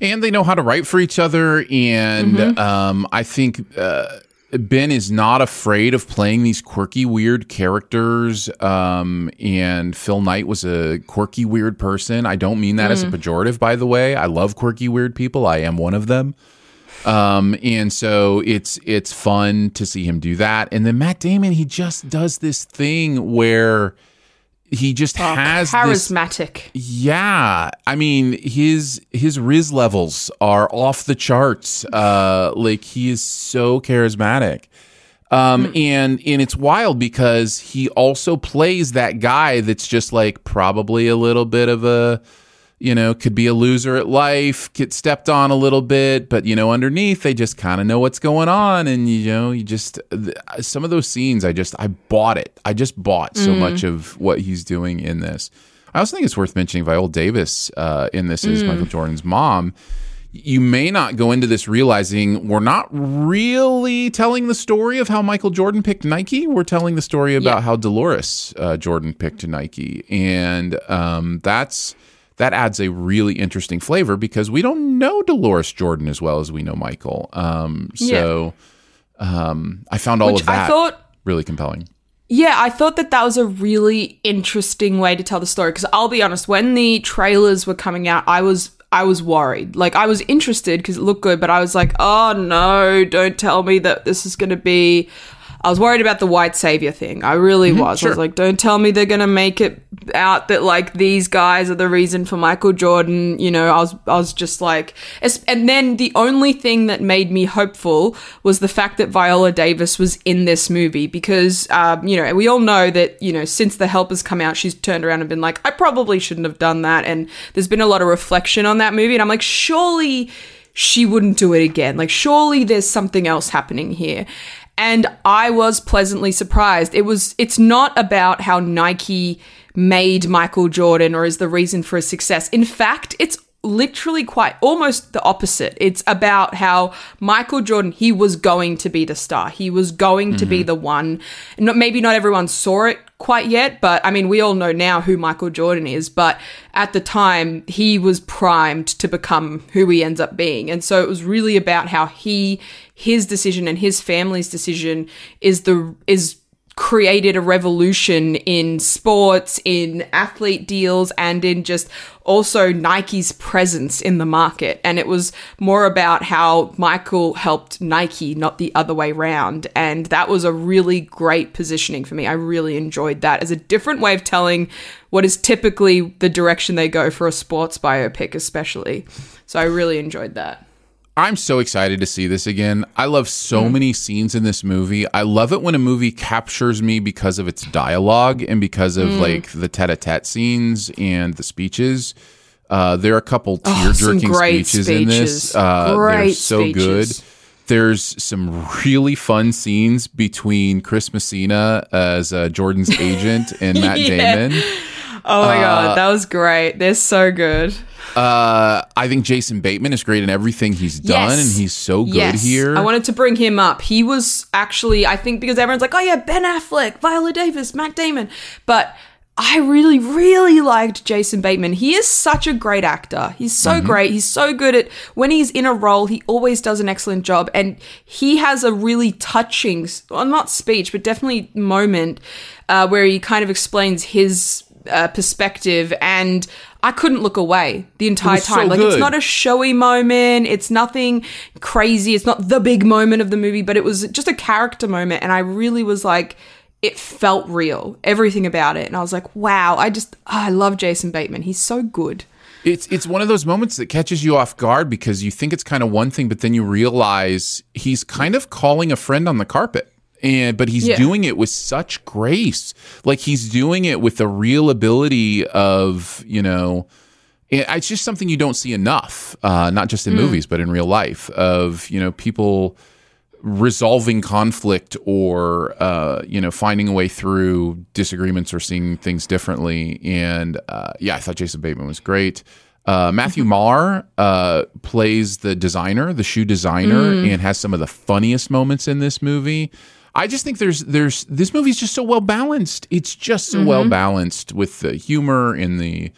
and they know how to write for each other. And Mm-hmm. um, I think uh, Ben is not afraid of playing these quirky, weird characters. Um, and Phil Knight was a quirky, weird person. I don't mean that as a Mm. pejorative, by the way. I love quirky, weird people. I am one of them. Um, and so it's it's fun to see him do that. And then Matt Damon, he just does this thing where he just has this Charismatic. yeah, I mean his his Riz levels are off the charts. Uh, like he is so charismatic, um, and and it's wild because he also plays that guy that's just like probably a little bit of a, you know, could be a loser at life, get stepped on a little bit, but you know, underneath they just kind of know what's going on, and you know, you just some of those scenes, I just I bought it. I just bought so much of what he's doing in this. I also think it's worth mentioning Viola Davis uh, in this as Michael Jordan's mom. You may not go into this realizing we're not really telling the story of how Michael Jordan picked Nike. We're telling the story about how Dolores uh, Jordan picked Nike, and um, that's that adds a really interesting flavor because we don't know Dolores Jordan as well as we know Michael. Um, so um, I found all Which of that I thought really compelling. Yeah, I thought that that was a really interesting way to tell the story because I'll be honest, when the trailers were coming out, I was I was worried. Like I was interested because it looked good, but I was like, "Oh no, don't tell me that this is going to be I was worried about the white savior thing. I really was. I was like, don't tell me they're going to make it out that like these guys are the reason for Michael Jordan. You know, I was, I was just like, and then the only thing that made me hopeful was the fact that Viola Davis was in this movie because, um, you know, we all know that, you know, since The Help has come out, she's turned around and been like, I probably shouldn't have done that. And there's been a lot of reflection on that movie. And I'm like, surely she wouldn't do it again. Like, surely there's something else happening here. And I was pleasantly surprised. It was, it's not about how Nike made Michael Jordan or is the reason for his success. In fact, it's literally quite almost the opposite. It's about how Michael Jordan, he was going to be the star. He was going to be mm-hmm. the one. Not, maybe not everyone saw it quite yet, but I mean, we all know now who Michael Jordan is, but at the time, he was primed to become who he ends up being. And so it was really about how he, his decision and his family's decision is the, is created a revolution in sports, in athlete deals, and in just also Nike's presence in the market. And it was more about how Michael helped Nike, not the other way round. And that was a really great positioning for me. I really enjoyed that as a different way of telling what is typically the direction they go for a sports biopic, especially. So I really enjoyed that. I'm so excited to see this again. I love so many scenes in this movie. I love it when a movie captures me because of its dialogue and because of like the tete-a-tete scenes and the speeches. Uh, there are a couple Oh, tear-jerking great speeches, in this. speeches. Uh, they're so speeches. good. There's some really fun scenes between Chris Messina as uh, Jordan's agent and Matt (laughs) Yeah. Damon. Oh my God, that was great. They're so good. Uh, I think Jason Bateman is great in everything he's done, Yes. and he's so good yes. here. I wanted to bring him up. He was actually, I think, because everyone's like, oh yeah, Ben Affleck, Viola Davis, Matt Damon. But I really, really liked Jason Bateman. He is such a great actor. He's so Mm-hmm. great. He's so good at when he's in a role, he always does an excellent job. And he has a really touching, well, not speech, but definitely moment uh, where he kind of explains his uh, perspective. And I couldn't look away the entire was so time. like, it's not a showy moment. It's nothing crazy. It's not the big moment of the movie, but it was just a character moment. And I really was like, it felt real, everything about it. And I was like, wow, I just, ah, I love Jason Bateman. He's so good. It's it's one of those moments that catches you off guard because you think it's kind of one thing, but then you realize he's kind of calling a friend on the carpet. And but he's Yeah. doing it with such grace. Like he's doing it with the real ability of, you know, it's just something you don't see enough, uh, not just in movies, but in real life, of, you know, people resolving conflict or uh, you know finding a way through disagreements or seeing things differently. And uh, yeah, I thought Jason Bateman was great. Uh, Matthew Maher uh, plays the designer, the shoe designer, and has some of the funniest moments in this movie. I just think there's there's this movie's just so well balanced. It's just so well balanced with the humor and the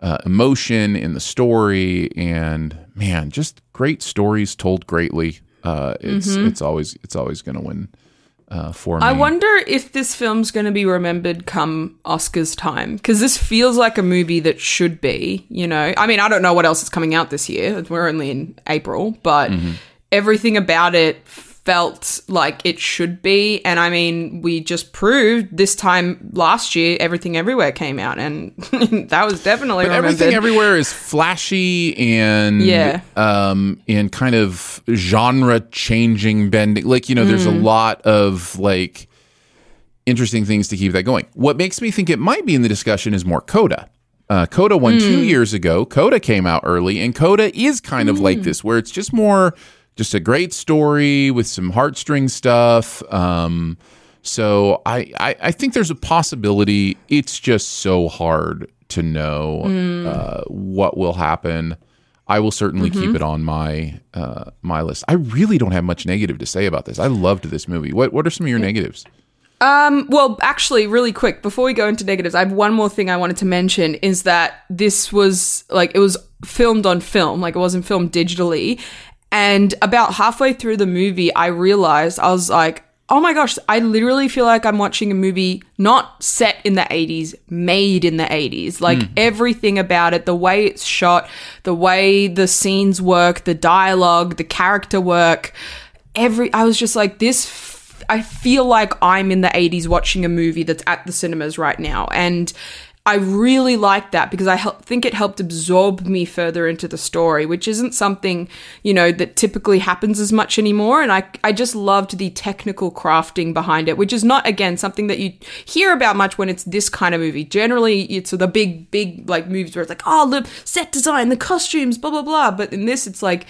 uh, emotion in the story, and man, just great stories told greatly. Uh, it's it's always it's always going to win uh, for me. I wonder if this film's going to be remembered come Oscars time because this feels like a movie that should be. You know, I mean, I don't know what else is coming out this year. We're only in April, but everything about it felt like it should be. And I mean, we just proved this time last year, Everything Everywhere came out, and (laughs) that was definitely But everything everywhere is flashy and Yeah. um and kind of genre changing bending like you know there's a Mm. lot of like interesting things to keep that going what makes me think it might be in the discussion is more coda uh, Coda won two Mm. years ago. Coda came out early, and Coda is kind of like Mm. this, where it's just more, just a great story with some heartstring stuff. Um, so I, I, I think there's a possibility. It's just so hard to know Mm. uh, what will happen. I will certainly Mm-hmm. keep it on my uh, my list. I really don't have much negative to say about this. I loved this movie. What what are some of your negatives? Um, well, actually, really quick, before we go into negatives, I have one more thing I wanted to mention is that this was like it was filmed on film, like it wasn't filmed digitally. And about halfway through the movie, I realized I was like, oh my gosh, I literally feel like I'm watching a movie not set in the 80s, made in the 80s. Like hmm. everything about it, the way it's shot, the way the scenes work, the dialogue, the character work, every, I was just like, this f- I feel like I'm in the 80s watching a movie that's at the cinemas right now. And I really like that because I hel- think it helped absorb me further into the story, which isn't something, you know, that typically happens as much anymore. And I, I just loved the technical crafting behind it, which is not, again, something that you hear about much when it's this kind of movie. Generally, it's the big, big, like, movies where it's like, oh, the set design, the costumes, blah, blah, blah. But in this, it's like,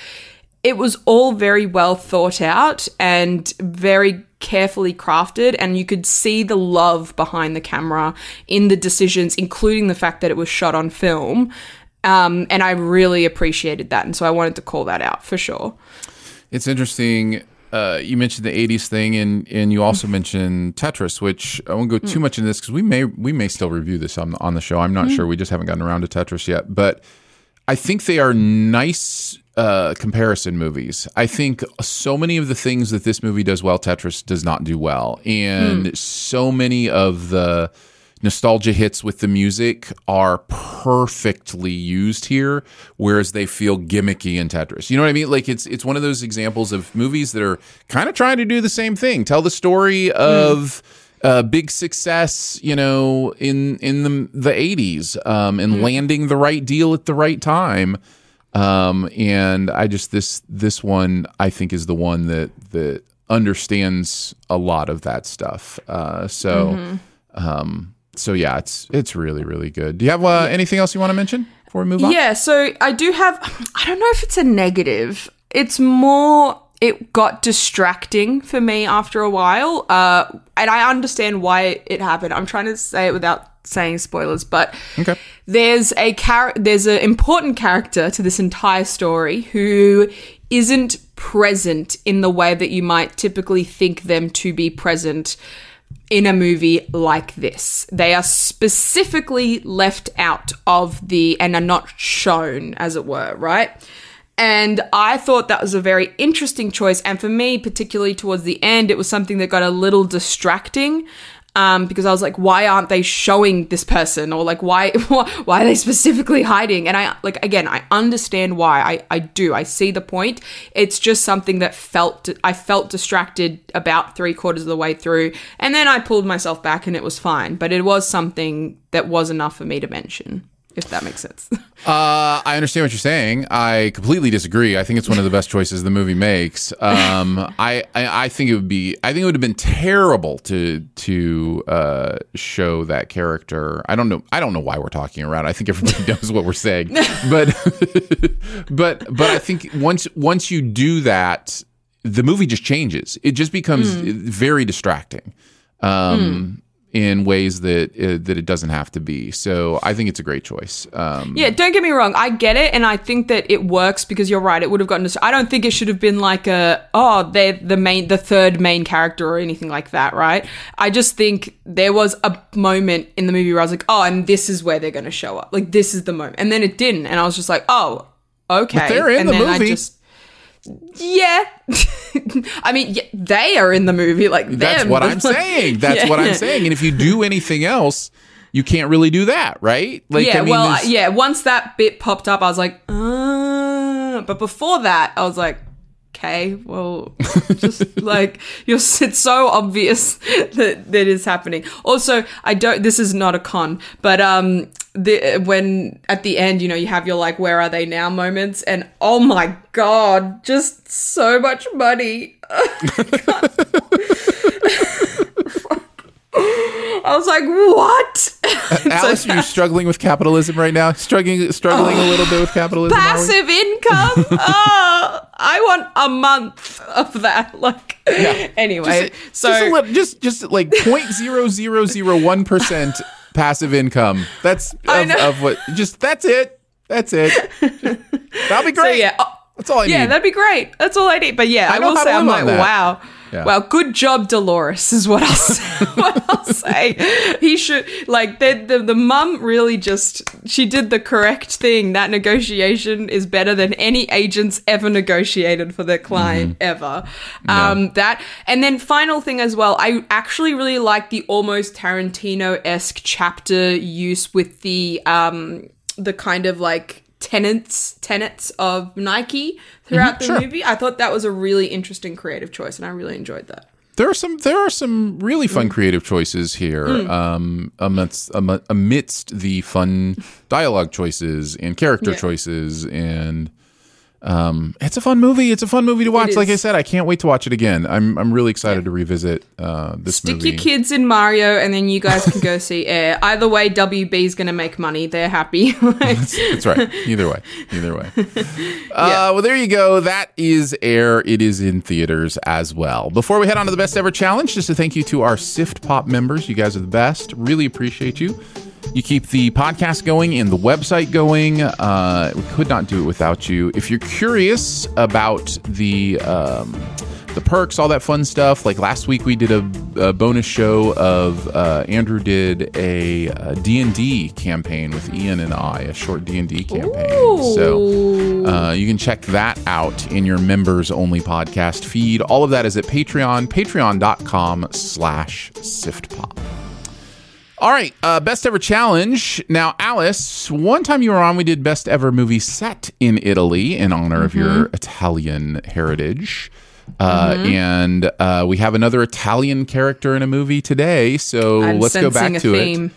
it was all very well thought out and very carefully crafted and you could see the love behind the camera in the decisions including the fact that it was shot on film um, and i really appreciated that and so i wanted to call that out for sure It's interesting. Uh, you mentioned the '80s thing, and and you also mentioned Tetris, which I won't go too much into this because we may we may still review this on on the show. I'm not sure. We just haven't gotten around to Tetris yet, but I think they are nice uh, comparison movies. I think so many of the things that this movie does well, Tetris does not do well, and so many of the nostalgia hits with the music are perfectly used here whereas they feel gimmicky in Tetris. You know what I mean? Like it's it's one of those examples of movies that are kind of trying to do the same thing. Tell the story of uh, big success, you know, in in the the 80s um, and landing the right deal at the right time. Um, and I just this this one I think is the one that that understands a lot of that stuff. Uh, so um, so yeah, it's it's really really good. Do you have uh, anything else you want to mention before we move on? Yeah, so I do have. I don't know if it's a negative. It's more. It got distracting for me after a while, uh, and I understand why it happened. I'm trying to say it without saying spoilers, but Okay. there's a char- there's an important character to this entire story who isn't present in the way that you might typically think them to be present in a movie like this. They are specifically left out of the and are not shown, as it were, right? And I thought that was a very interesting choice. And for me, particularly towards the end, it was something that got a little distracting. Um, because I was like, why aren't they showing this person? Or like, (laughs) why, why are they specifically hiding? And I, like, again, I understand why. I, I do. I see the point. It's just something that felt, I felt distracted about three quarters of the way through. And then I pulled myself back and it was fine. But it was something that was enough for me to mention, if that makes sense. (laughs) Uh, I understand what you're saying. I completely disagree. I think it's one of the best choices the movie makes. Um, (laughs) I, I I think it would be. I think it would have been terrible to to uh, show that character. I don't know. I don't know why we're talking around. I think everybody (laughs) knows what we're saying. But but but I think once once you do that, the movie just changes. It just becomes very distracting. Um, In ways that uh, that it doesn't have to be, so I think it's a great choice. Um, Yeah, don't get me wrong. I get it, and I think that it works because you're right. It would have gotten. I don't think it should have been like a oh they're the main, the third main character or anything like that, right? I just think there was a moment in the movie where I was like, oh, and this is where they're going to show up. Like this is the moment, and then it didn't, and I was just like, oh, okay. But they're in and the then I movie. just- yeah, (laughs) I mean, yeah, they are in the movie. Like That's them. what I'm (laughs) saying. That's Yeah. what I'm saying. And if you do (laughs) anything else, you can't really do that, right? Like, yeah, I mean, well, yeah. Once that bit popped up, I was like, uh, but before that, I was like, okay, well, just (laughs) like you're, (laughs) it's so obvious (laughs) that that is happening. Also, I don't. This is not a con, but um, the when at the end, you know, you have your like, where are they now moments, and oh my god, just so much money. Was like, what? (laughs) Alice, are you struggling with capitalism right now? Struggling, struggling a little bit with capitalism. passive income. oh, (laughs) I want a month of that. (laughs) Like, yeah. anyway, just, so just, little, just just like point zero zero zero one percent passive income. That's of, of what. Just that's it. That's it. That'll be so great. yeah. oh, That's all I yeah, need. that'd be great. That's all I need. But yeah, I I, will say, I'm like, that. wow. Yeah. Well, good job, Dolores, is what I'll say. (laughs) what I'll say. He should like the the the mum really just she did the correct thing. That negotiation is better than any agents ever negotiated for their client ever. Um, that and then final thing as well. I actually really like the almost Tarantino esque chapter use with the um the kind of like tenets tenets of Nike throughout the sure. movie. I thought that was a really interesting creative choice, and I really enjoyed that. there are some there are some really fun Mm. creative choices here um amidst amidst the fun dialogue choices and character Yeah. choices and um it's a fun movie. It's a fun movie to watch. Like i said i can't wait to watch it again. I'm i'm really excited to revisit uh this Stick movie. your kids in Mario, and then you guys can go (laughs) see Air. Either way, WB's going to make money. They're happy. (laughs) Like, that's right. Either way. Either way. (laughs) Uh well there you go. That is air. It is in theaters as well. Before we head on to the best ever challenge just a thank you to our Sift Pop members. You guys are the best. Really appreciate you you keep the podcast going and the website going uh we could not do it without you if you're curious about the um the perks, all that fun stuff. Like last week, we did a, a bonus show of uh, Andrew did a D and D campaign with Ian and I, a short D and D campaign. So uh, you can check that out in your members only podcast feed. All of that is at Patreon, Patreon.com/slash SiftPop. All right, uh, best ever challenge. Now, Alice, one time you were on, we did best ever movie set in Italy in honor of your Mm-hmm. Italian heritage. Uh, And uh, we have another Italian character in a movie today, so I'm let's go back to it.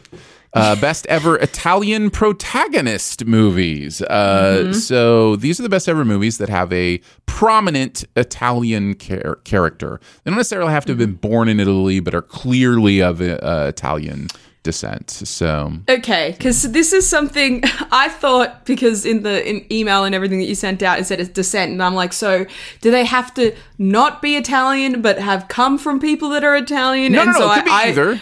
Uh, best ever Italian protagonist movies. Uh, Mm-hmm. So these are the best ever movies that have a prominent Italian char- character. They don't necessarily have to have been born in Italy, but are clearly of uh, Italian descent. So Okay, because this is something (laughs) I thought because in the in email and everything that you sent out it said it's descent, and I'm like, so do they have to not be Italian but have come from people that are Italian? no, and no, no, so it could be I, I- either.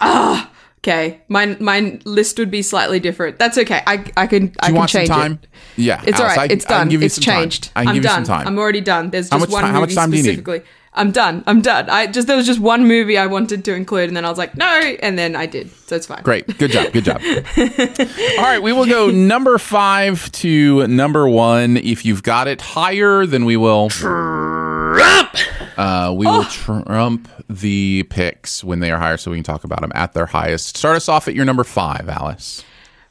Ah, okay, my my list would be slightly different. That's okay. I I can I Do you can want some change time? it. Yeah, It's all Alice, right. I- it's I can done. give you It's some time. changed. I can I'm give you done. I'm already done. There's just one ti- how much movie time do you need? specifically. I'm done. I'm done. I just there was just one movie I wanted to include, and then I was like, no, and then I did. So it's fine. Great. Good job. Good job. (laughs) All right. We will go number five to number one. If you've got it higher, then we will. Trump! Uh, we Oh. will trump the picks when they are higher so we can talk about them at their highest. Start us off at your number five, Alice.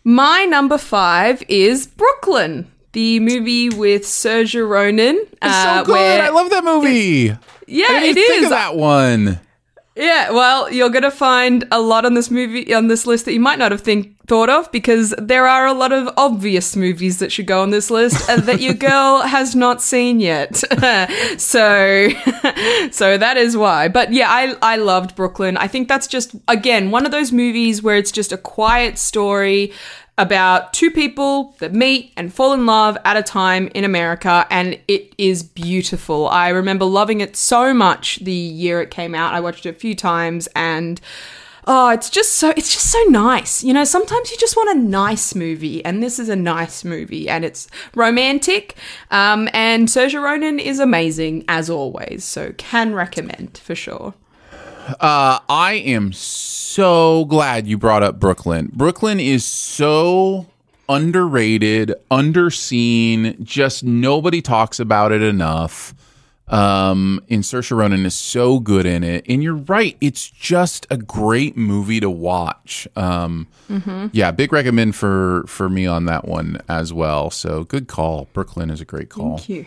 My number five is Brooklyn, the movie with Saoirse Ronan. It's uh, so good. where- I love that movie. Yeah, I it is. that one. Yeah, well, you're gonna find a lot on this movie on this list that you might not have think thought of because there are a lot of obvious movies that should go on this list that your girl (laughs) has not seen yet. (laughs) so, (laughs) so that is why. But yeah, I I loved Brooklyn. I think that's just again one of those movies where it's just a quiet story about two people that meet and fall in love at a time in America, and it is beautiful. I remember loving it so much the year it came out. I watched it a few times, and oh, it's just so it's just so nice. You know, sometimes you just want a nice movie, and this is a nice movie, and it's romantic. Um, and Saoirse Ronan is amazing as always, so can recommend for sure. Uh, I am so glad you brought up Brooklyn. Brooklyn is so underrated, underseen. Just nobody talks about it enough. Um, and Saoirse Ronan is so good in it. And you're right; it's just a great movie to watch. Um, yeah, big recommend for for me on that one as well. So good call. Brooklyn is a great call. Thank you.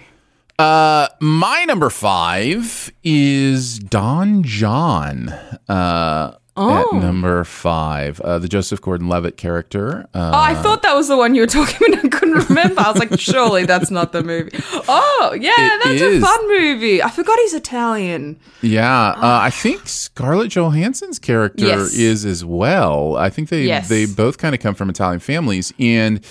Uh, my number five is Don Jon. Uh, Oh. At number five, uh, the Joseph Gordon-Levitt character. Uh, Oh, I thought that was the one you were (laughs) talking about. I couldn't remember. I was like, surely that's not the movie. Oh, yeah, It that's is. a fun movie. I forgot he's Italian. Yeah, uh, I think Scarlett Johansson's character Yes. is as well. I think they Yes. they both kind of come from Italian families, and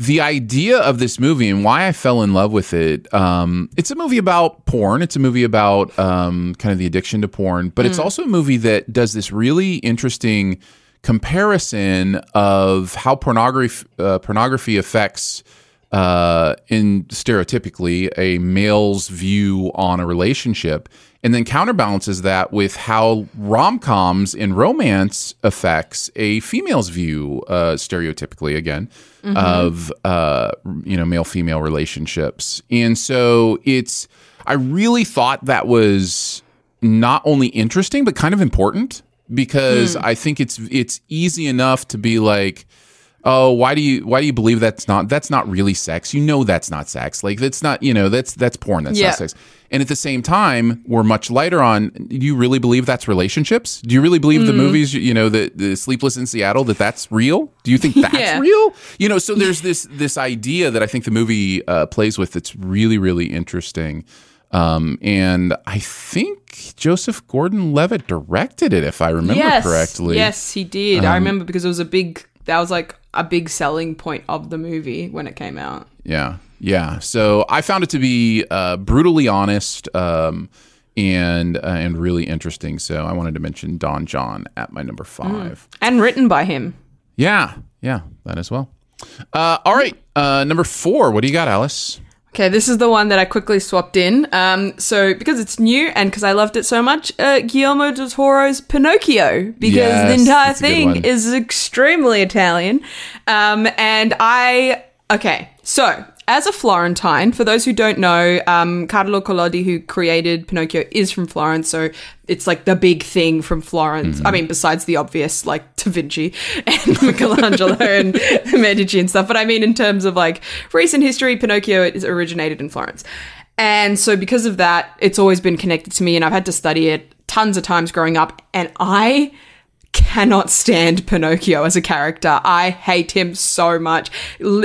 the idea of this movie and why I fell in love with it. Um, it's a movie about porn. It's a movie about um, kind of the addiction to porn, but it's also a movie that does this really interesting comparison of how pornography uh, pornography affects uh, in stereotypically a male's view on a relationship, and then counterbalances that with how rom coms and romance affects a female's view, uh, stereotypically again, of uh, you know male female relationships. And so it's I really thought that was not only interesting but kind of important because I think it's it's easy enough to be like oh why do you why do you believe that's not that's not really sex you know that's not sex like that's not you know that's that's porn that's Yeah. not sex and at the same time we're much lighter on do you really believe that's relationships do you really believe Mm. the movies you know the, the sleepless in seattle that that's real do you think (laughs) that's Yeah. real you know so there's this this idea that i think the movie uh, plays with that's really really interesting um, and I think Joseph Gordon-Levitt directed it, if I remember yes. correctly. Yes, he did. I remember because it was a big, that was like a big selling point of the movie when it came out. Yeah, yeah. So I found it to be uh, brutally honest um, and uh, and really interesting. So I wanted to mention Don Jon at my number five. And written by him. Yeah, yeah, that as well. Uh, all right, uh, number four. What do you got, Alice? Okay, this is the one that I quickly swapped in. Um, so because it's new and because I loved it so much, uh, Guillermo del Toro's Pinocchio, because Yes, the entire that's a good thing is extremely Italian. Um, and I okay, so as a Florentine, for those who don't know, um, Carlo Collodi, who created Pinocchio, is from Florence, so it's like the big thing from Florence. Mm-hmm. I mean, besides the obvious, like Da Vinci and (laughs) Michelangelo and (laughs) Medici and stuff. But I mean, in terms of like recent history, Pinocchio is originated in Florence. And so, because of that, it's always been connected to me, and I've had to study it tons of times growing up. And I cannot stand Pinocchio as a character. I hate him so much.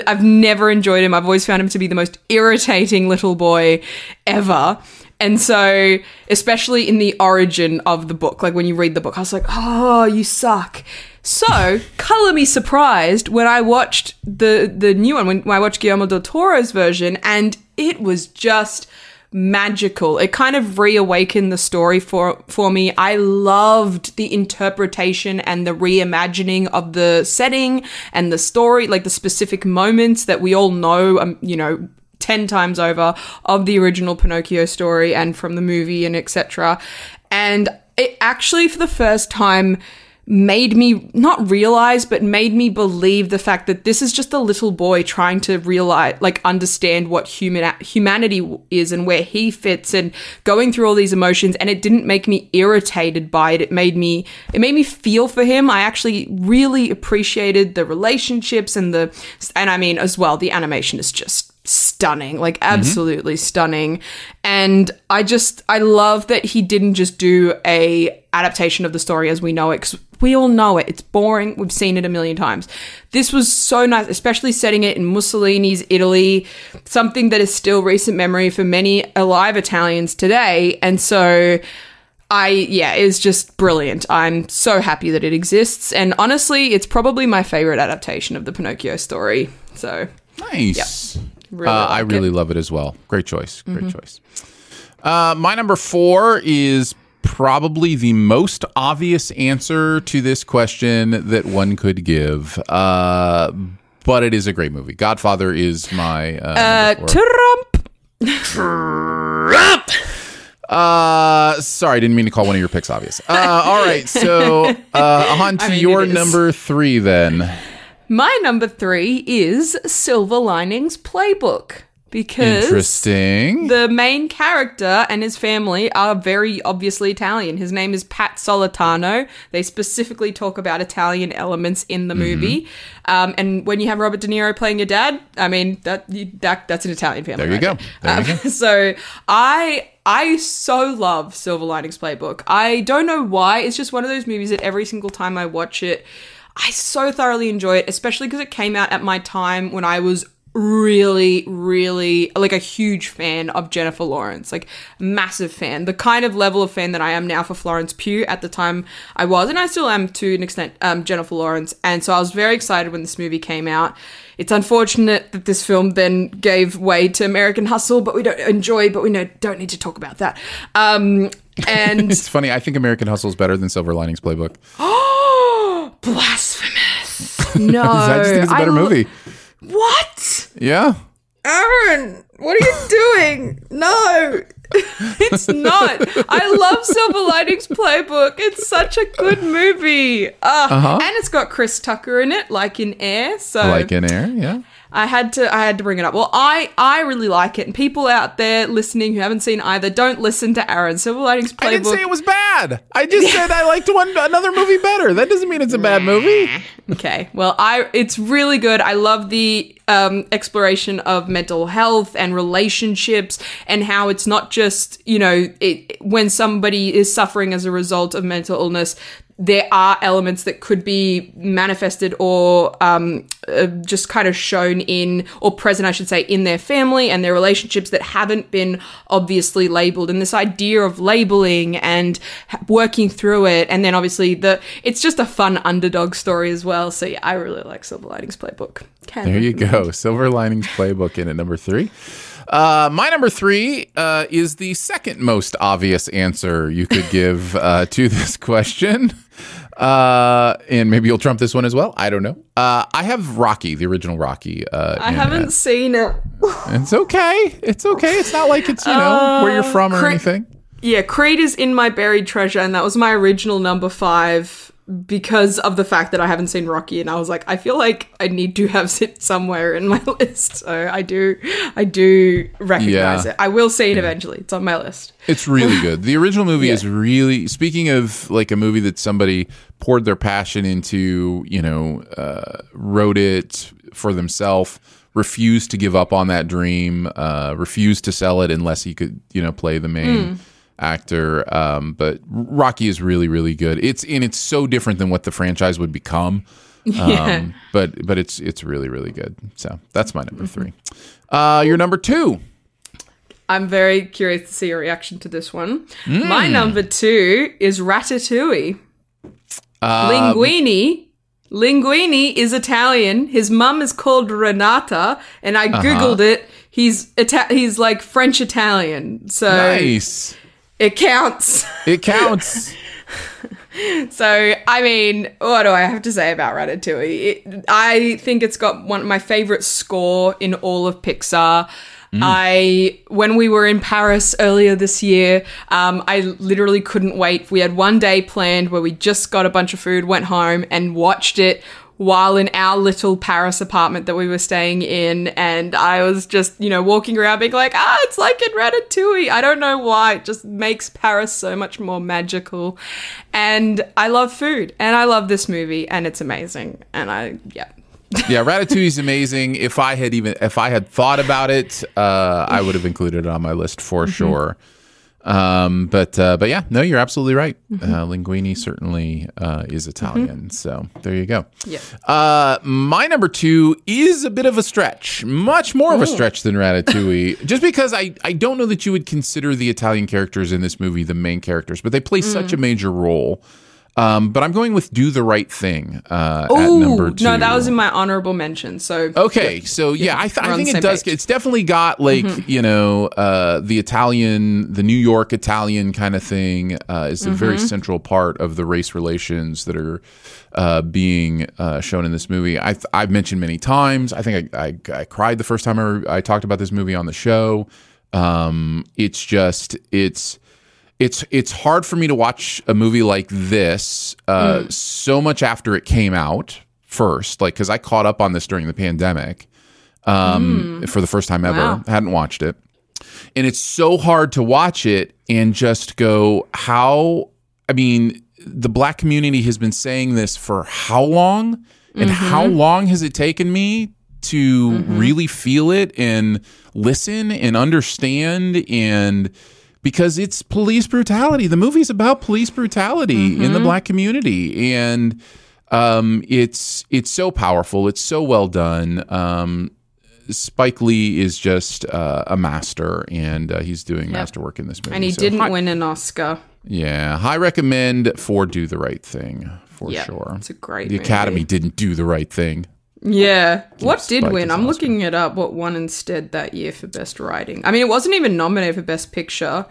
I've never enjoyed him. I've always found him to be the most irritating little boy ever. And so, especially in the origin of the book, like when you read the book, I was like, oh, you suck. So, color me surprised when I watched the the new one, when, when I watched Guillermo del Toro's version, and it was just magical. It kind of reawakened the story for for me. I loved the interpretation and the reimagining of the setting and the story, like the specific moments that we all know, um, you know, 10 times over of the original Pinocchio story and from the movie and etc. And it actually for the first time made me not realize but made me believe the fact that this is just a little boy trying to realize like understand what human humanity is and where he fits and going through all these emotions and it didn't make me irritated by it. It made me it made me feel for him. I actually really appreciated the relationships and the and i mean as well the animation is just stunning like mm-hmm. absolutely stunning. And i just i love that he didn't just do a adaptation of the story as we know it because we all know it. It's boring. We've seen it a million times. This was so nice especially setting it in mussolini's italy something that is still recent memory for many alive italians today. And so I yeah, it was just brilliant. I'm so happy that it exists, and honestly, it's probably my favorite adaptation of the Pinocchio story. So Nice. Really uh, I really it. love it as well. Great choice. Great choice. Uh, my number four is probably the most obvious answer to this question that one could give. Uh, but it is a great movie. Godfather is my uh, uh, four. Trump. Uh, sorry, I didn't mean to call one of your picks obvious. Uh, all right, so uh, on (laughs) to I mean, your number three then. My number three is Silver Linings Playbook because Interesting. the main character and his family are very obviously Italian. His name is Pat Solitano. They specifically talk about Italian elements in the movie. Um, and when you have Robert De Niro playing your dad, I mean that, that that's an Italian family. There you right go. There you Um, go. (laughs) so I I so love Silver Linings Playbook. I don't know why. It's just one of those movies that every single time I watch it, I so thoroughly enjoy it, especially because it came out at my time when I was really, really like a huge fan of Jennifer Lawrence, like massive fan, the kind of level of fan that I am now for Florence Pugh. At the time, I was, and I still am to an extent, um, Jennifer Lawrence. And so I was very excited when this movie came out. It's unfortunate that this film then gave way to American Hustle, but we don't enjoy, but we know, don't need to talk about that. Um, (laughs) and It's funny. I think American Hustle is better than Silver Linings Playbook. (gasps) (gasps) blasphemous. (laughs) No, I just think it's a better I lo- movie. What? Yeah. Aaron, what are you doing? No, (laughs) it's not. I love Silver Linings Playbook. It's such a good movie. Uh, And it's got Chris Tucker in it, like in Air. So Like in air. Yeah. I had to I had to bring it up. Well, I I really like it, and people out there listening who haven't seen either, don't listen to Aaron. Silver Linings Playbook. I didn't say it was bad. I just said I liked one another movie better. That doesn't mean it's a bad movie. Okay. Well, I it's really good. I love the um, exploration of mental health and relationships and how it's not just you know it, when somebody is suffering as a result of mental illness. There are elements that could be manifested or um, uh, just kind of shown in, or present, I should say, in their family and their relationships that haven't been obviously labeled. And this idea of labeling and working through it, and then obviously the it's just a fun underdog story as well. So yeah, I really like Silver Linings Playbook. Can There you go. Silver Linings Playbook in at number three. Uh, my number three uh, is the second most obvious answer you could give uh, to (laughs) this question. Uh, and maybe you'll trump this one as well. I don't know. Uh, I have Rocky, the original Rocky. Uh, I haven't it. seen it. It's okay. It's okay. It's not like it's, you know, where you're from or Cre- anything. Yeah, Creed is in my buried treasure, and that was my original number five because of the fact that I haven't seen Rocky, and I was like, I feel like I need to have it somewhere in my (laughs) list. So I do, I do recognize Yeah. it. I will see it eventually. It's on my list. It's really (laughs) good. The original movie is really speaking of like a movie that somebody poured their passion into, you know, uh, wrote it for themselves, refused to give up on that dream, uh, refused to sell it unless he could, you know, play the main actor. Um, but Rocky is really, really good. It's and it's so different than what the franchise would become. (laughs) Um, but but it's it's really really good. So that's my number three. Uh, your number two. I'm very curious to see your reaction to this one. Hmm. My number two is Ratatouille. Uh, Linguini. Linguini is Italian. His mum is called Renata, and I Uh-huh. googled it. He's Ita- he's like French Italian, so Nice. It counts. (laughs) It counts. So, I mean, what do I have to say about Ratatouille? It, I think it's got one of my favorite score in all of Pixar. I when we were in Paris earlier this year, um, I literally couldn't wait. We had one day planned where we just got a bunch of food, went home, and watched it while in our little Paris apartment that we were staying in. And I was just, you know, walking around being like, ah, it's like in Ratatouille. I don't know why. It just makes Paris so much more magical. And I love food and I love this movie and it's amazing. And I, yeah. (laughs) yeah, Ratatouille is amazing. If I had even if I had thought about it, uh, I would have included it on my list for Mm-hmm. sure. Um, but uh, but yeah, no, you're absolutely right. Mm-hmm. Uh, Linguini certainly uh, is Italian, so there you go. Yeah. Uh, my number two is a bit of a stretch, much more of a stretch than Ratatouille, (laughs) just because I I don't know that you would consider the Italian characters in this movie the main characters, but they play such Mm. a major role. Um, but I'm going with "Do the Right Thing" uh, at number two. no, that was in my honorable mention. So Okay, so yeah, I, th- I think it does. page. Mm-hmm. It's definitely got like you know uh, the Italian, the New York Italian kind of thing uh, is a very Mm-hmm. central part of the race relations that are uh, being uh, shown in this movie. I th- I've mentioned many times. I think I, I, I cried the first time I, I talked about this movie on the show. Um, it's just it's it's it's hard for me to watch a movie like this uh, Mm. so much after it came out first, like because I caught up on this during the pandemic. um, for the first time ever. Wow. Hadn't watched it, and it's so hard to watch it and just go how. I mean, the black community has been saying this for how long, and how long has it taken me to really feel it and listen and understand and because it's police brutality. The movie's about police brutality in the black community, and um, it's it's so powerful. It's so well done. Um, Spike Lee is just uh, a master, and uh, he's doing masterwork in this movie. And he So didn't win an Oscar. Yeah, high recommend for Do the Right Thing for Yeah, sure. it's a great The movie. Academy didn't do the right thing. Yeah. What did win? I'm looking it up. What won instead that year for Best Writing? I mean, it wasn't even nominated for Best Picture,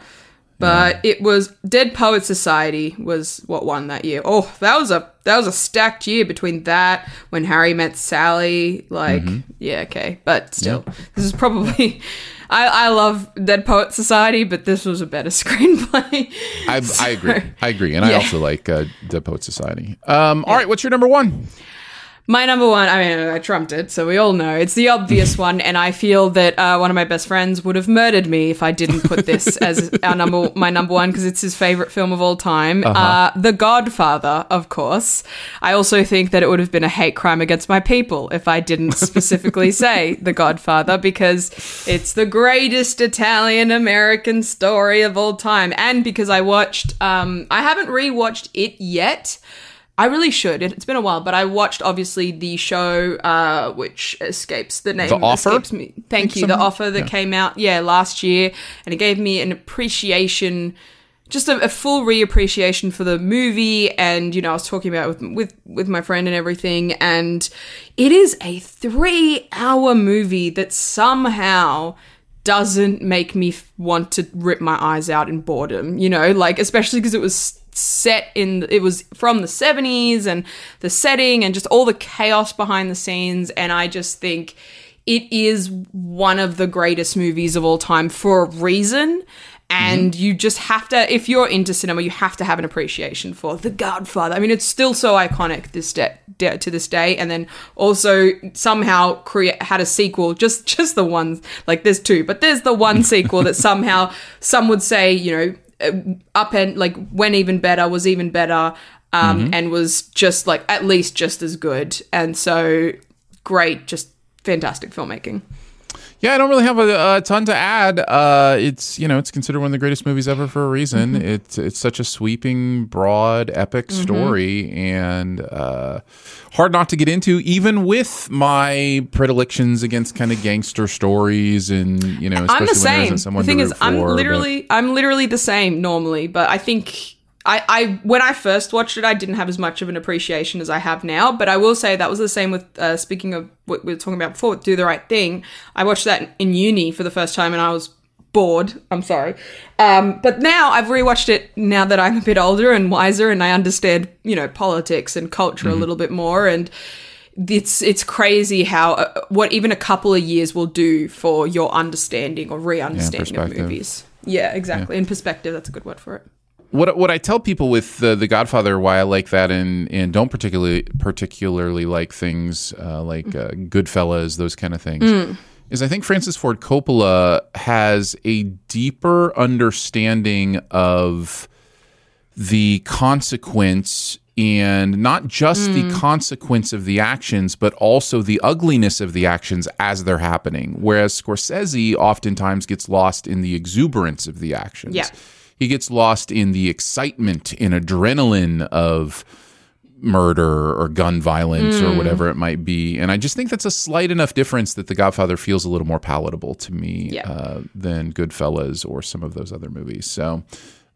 but it was Dead Poet Society was what won that year. Oh, that was a that was a stacked year between that when Harry met Sally. Like, Mm-hmm. yeah, okay, but still, this is probably. (laughs) I, I love Dead Poet Society, but this was a better (laughs) screenplay. I, I agree. (laughs) I agree, and I also like uh, Dead Poet Society. Um, All right, what's your number one? My number one, I mean, I trumped it, so we all know it's the obvious (laughs) one, and I feel that uh, one of my best friends would have murdered me if I didn't put this (laughs) as our number, my number one, because it's his favorite film of all time, uh The Godfather, of course. I also think that it would have been a hate crime against my people if I didn't specifically (laughs) say The Godfather, because it's the greatest Italian American story of all time, and because I watched, um, I haven't rewatched it yet. I really should. It- It's been a while, but I watched obviously the show, uh, which escapes the name. The Offer? Escapes me. Thank you. The offer that came out, yeah, last year, and it gave me an appreciation, just a, a full reappreciation for the movie. And you know, I was talking about it with with with my friend and everything, and it is a three-hour movie that somehow doesn't make me f- want to rip my eyes out in boredom, you know, like especially because it was set in it was from the 70s and the setting and just all the chaos behind the scenes. And I just think it is one of the greatest movies of all time for a reason. And mm-hmm. you just have to if you're into cinema you have to have an appreciation for the godfather. I mean it's still so iconic this day, day to this day. And then also somehow create had a sequel just (laughs) just the one like there's two but there's the one (laughs) sequel that somehow some would say you know up and like went even better was even better um and was just like at least just as good. And so great just fantastic filmmaking Yeah, I don't really have a, a ton to add. Uh, it's you know it's considered one of the greatest movies ever for a reason. Mm-hmm. It's it's such a sweeping, broad, epic story, and uh, hard not to get into, even with my predilections against kind of gangster stories and you know especially I'm the when same. The thing is, root I'm for, but- literally, I'm literally the same normally, but I think I, I, when I first watched it, I didn't have as much of an appreciation as I have now. But I will say that was the same with. Uh, speaking of what we were talking about before, do the right thing. I watched that in uni for the first time, and I was bored. I'm sorry, um, but now I've rewatched it now that I'm a bit older and wiser, and I understand, you know, politics and culture Mm-hmm. a little bit more, and it's it's crazy how uh, what even a couple of years will do for your understanding or re-understanding of movies. Yeah, exactly. In perspective, that's a good word for it. What what I tell people with the the Godfather, why I like that, and and don't particularly particularly like things uh, like uh, Goodfellas, those kind of things, is I think Francis Ford Coppola has a deeper understanding of the consequence and not just the consequence of the actions, but also the ugliness of the actions as they're happening. Whereas Scorsese oftentimes gets lost in the exuberance of the actions. Yeah. He gets lost in the excitement and adrenaline of murder or gun violence or whatever it might be. And I just think that's a slight enough difference that The Godfather feels a little more palatable to me Yeah. uh, than Goodfellas or some of those other movies. So,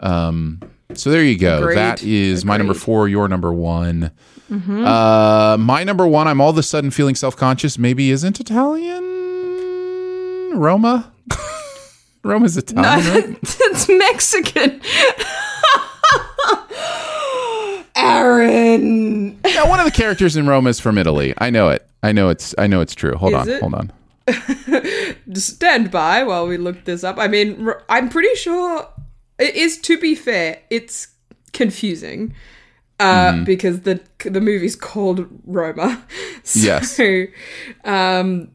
um, so there you go. Agreed. That is my number four, your number one. Uh, my number one, I'm all of a sudden feeling self conscious, maybe isn't Italian. Roma? Roma's Italian, right? (laughs) it's Mexican. (laughs) Aaron. Yeah, one of the characters in Roma is from Italy. I know it. I know it's. I know it's true. Hold Is on. it? Hold on. (laughs) stand by while we look this up. I mean, I'm pretty sure it is. To be fair, it's confusing uh, Mm-hmm. because the the movie's called Roma. So, Yes. Um,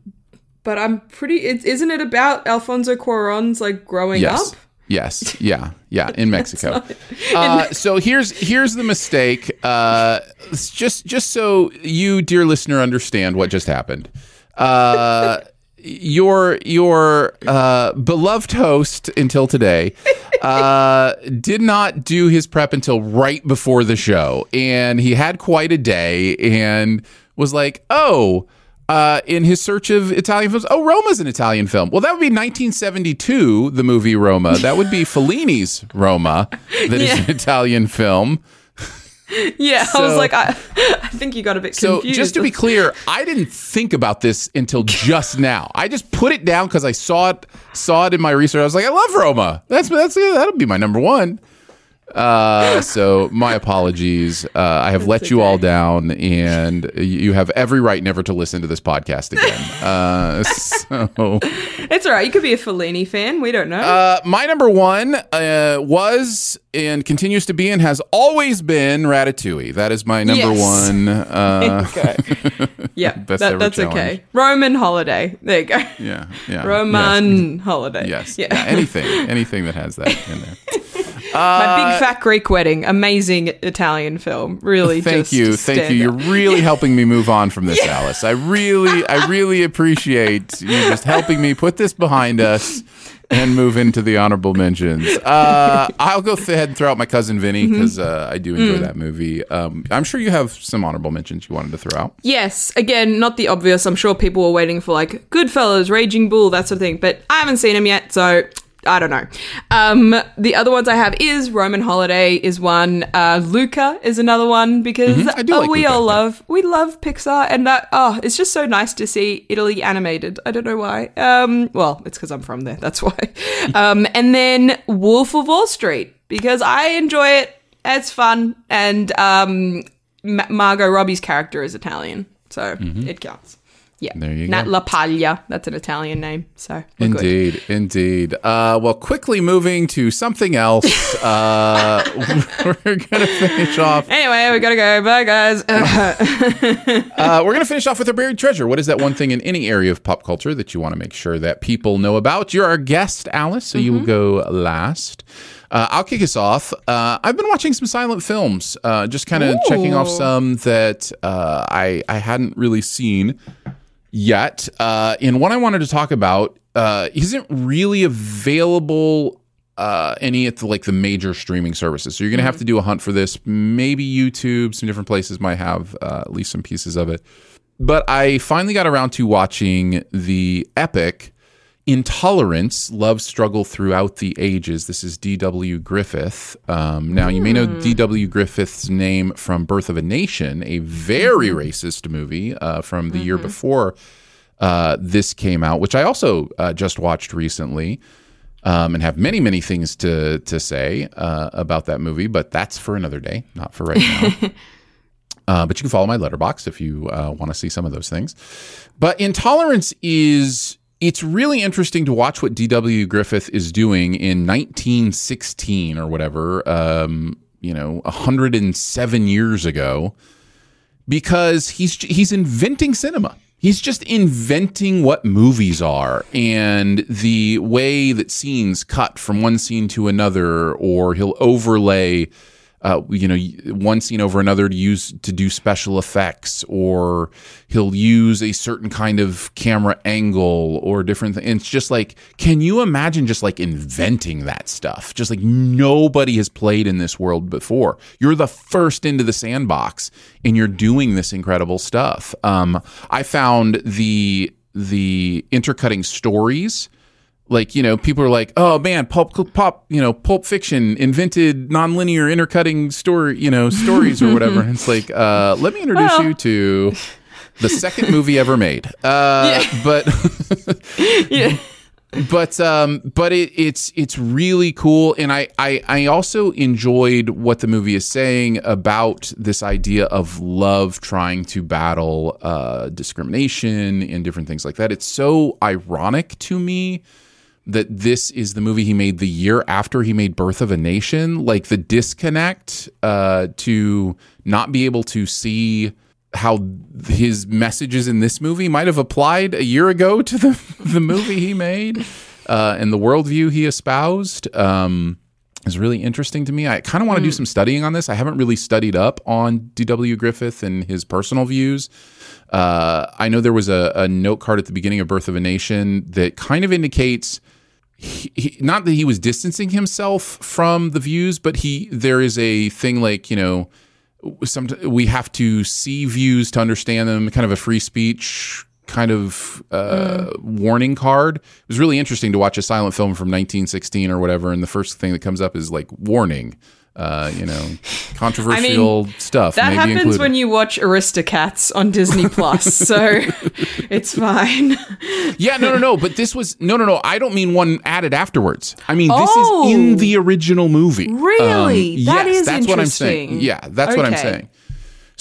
but I'm pretty. It, isn't it about Alfonso Cuarón's like growing Yes. up? Yes. Yeah. Yeah. (laughs) In Mexico. uh, (laughs) so here's here's the mistake. Uh, just just so you, dear listener, understand what just happened. Uh, your your uh, beloved host until today uh, did not do his prep until right before the show, and he had quite a day, and was like, "Oh." Uh, in his search of Italian films. Oh, Roma's an Italian film. Well, that would be 1972, the movie Roma. That would be (laughs) Fellini's Roma, that is an Italian film. (laughs) Yeah, I was like, I, I think you got a bit So, confused. just to be clear, I didn't think about this until just now. I just put it down because I saw it saw it in my research. I was like, I love Roma. That's that's that'll be my number one. Uh, so my apologies. Uh, I have let you all down, and you have every right never to listen to this podcast again. (laughs) Uh, so. it's all right. You could be a Fellini fan. We don't know. Uh, my number one uh, was and continues to be and has always been Ratatouille. That is my number Yes. one. (laughs) Uh, (laughs) yeah, best that, ever that's challenge. okay. Roman holiday. There you go. yeah, yeah. Roman holiday. Yes. Yeah. Yeah. Anything, anything that has that in there. My big fat Greek wedding. Amazing Italian film. Really. Thank just you, thank you. You're really (laughs) helping me move on from this, Alice. I really, I really appreciate you just helping me put this behind us and move into the honorable mentions. Uh, I'll go ahead and throw out my cousin Vinny Mm-hmm. because uh, I do enjoy Mm. that movie. Um, I'm sure you have some honorable mentions you wanted to throw out. Yes, again, not the obvious. I'm sure people were waiting for like Goodfellas, Raging Bull, that sort of thing, but I haven't seen them yet, so I don't know. Um, the other ones I have is Roman Holiday is one, uh, Luca is another one because Mhm, do oh, like we Luca, all yeah. love we love Pixar, and that oh, it's just so nice to see Italy animated. I don't know why. Um, well, it's because I'm from there. That's why. (laughs) um, and then Wolf of Wall Street because I enjoy it. It's fun, and um, Ma- Margot Robbie's character is Italian, so it counts. Yeah, Mm-hmm. There you Nat go. La Paglia. That's an Italian name. So we're good. Indeed, indeed. Uh, well, quickly moving to something else. (laughs) Uh, we're gonna finish off. Anyway, we gotta go. Bye, guys. (laughs) (laughs) Uh, we're going to finish off with our buried treasure. What is that one thing in any area of pop culture that you want to make sure that people know about? You're our guest, Alice, so you will go last. Uh, I'll kick us off. Uh, I've been watching some silent films, uh, just kind of checking off some that uh, I I hadn't really seen yet. Uh, and one I wanted to talk about uh, isn't really available uh, any at the, like the major streaming services. So you're gonna have to do a hunt for this. Maybe YouTube, some different places might have uh, at least some pieces of it. But I finally got around to watching the epic Intolerance Love Struggle Throughout the Ages. This is D.W. Griffith. Um, now, you may know D.W. Griffith's name from Birth of a Nation, a very racist movie uh, from the year before uh, this came out, which I also uh, just watched recently. Um, and have many, many things to to say uh, about that movie, but that's for another day, not for right now. (laughs) Uh, but you can follow my Letterboxd if you uh, want to see some of those things. But intolerance is it's really interesting to watch what D.W. Griffith is doing in 1916 or whatever, um, you know, 107 years ago, because he's he's inventing cinema. He's just inventing what movies are and the way that scenes cut from one scene to another, or he'll overlay uh, you know, one scene over another to use to do special effects, or he'll use a certain kind of camera angle or different. It's just like, can you imagine just like inventing that stuff? Just like nobody has played in this world before. You're the first into the sandbox, and you're doing this incredible stuff. Um, I found the the intercutting stories like you know people are like oh man pulp pop you know pulp fiction invented nonlinear intercutting story you know stories or whatever. And it's like uh let me introduce Well. you to the second movie ever made. Uh but (laughs) yeah. but um but it, it's it's really cool. And I, I i also enjoyed what the movie is saying about this idea of love trying to battle uh discrimination and different things like that. It's so ironic to me that this is the movie he made the year after he made Birth of a Nation. Like the disconnect uh, to not be able to see how his messages in this movie might have applied a year ago to the (laughs) the movie he made uh, and the worldview he espoused. Um, is really interesting to me. I kind of want to do some studying on this. I haven't really studied up on D.W. Griffith and his personal views. Uh, I know there was a, a note card at the beginning of Birth of a Nation that kind of indicates he, he, not that he was distancing himself from the views, but he there is a thing like you know, some we have to see views to understand them. Kind of a free speech kind of uh, warning card. It was really interesting to watch a silent film from 1916 or whatever, and the first thing that comes up is like warning. Uh, you know, (laughs) controversial stuff. That happens included. when you watch Aristocats on Disney Plus, (laughs) so it's fine. Yeah, no, no, no. But this was no, no, no. I don't mean one added afterwards. I mean this Oh. is in the original movie. Um, Really? That yes, is that's what I'm saying. Yeah, that's what I'm saying.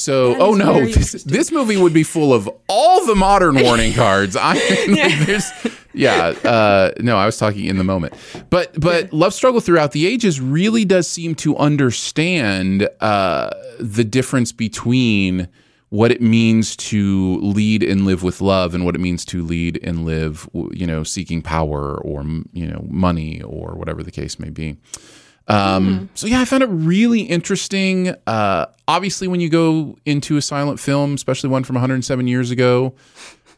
So, oh no, this, this movie would be full of all the modern (laughs) warning cards. I like, there's, yeah, uh, no, I was talking in the moment, but but love struggle throughout the ages really does seem to understand uh, the difference between what it means to lead and live with love and what it means to lead and live, you know, seeking power or you know money or whatever the case may be. Um, So yeah, I found it really interesting. Uh, obviously, when you go into a silent film, especially one from 107 years ago,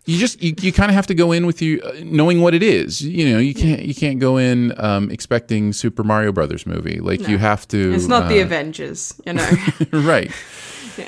you just you, you kind of have to go in with you uh, knowing what it is. You know, you can't you can't go in um, expecting Super Mario Brothers movie. Like you have to. It's not the uh, Avengers, you (laughs) know. right. (laughs)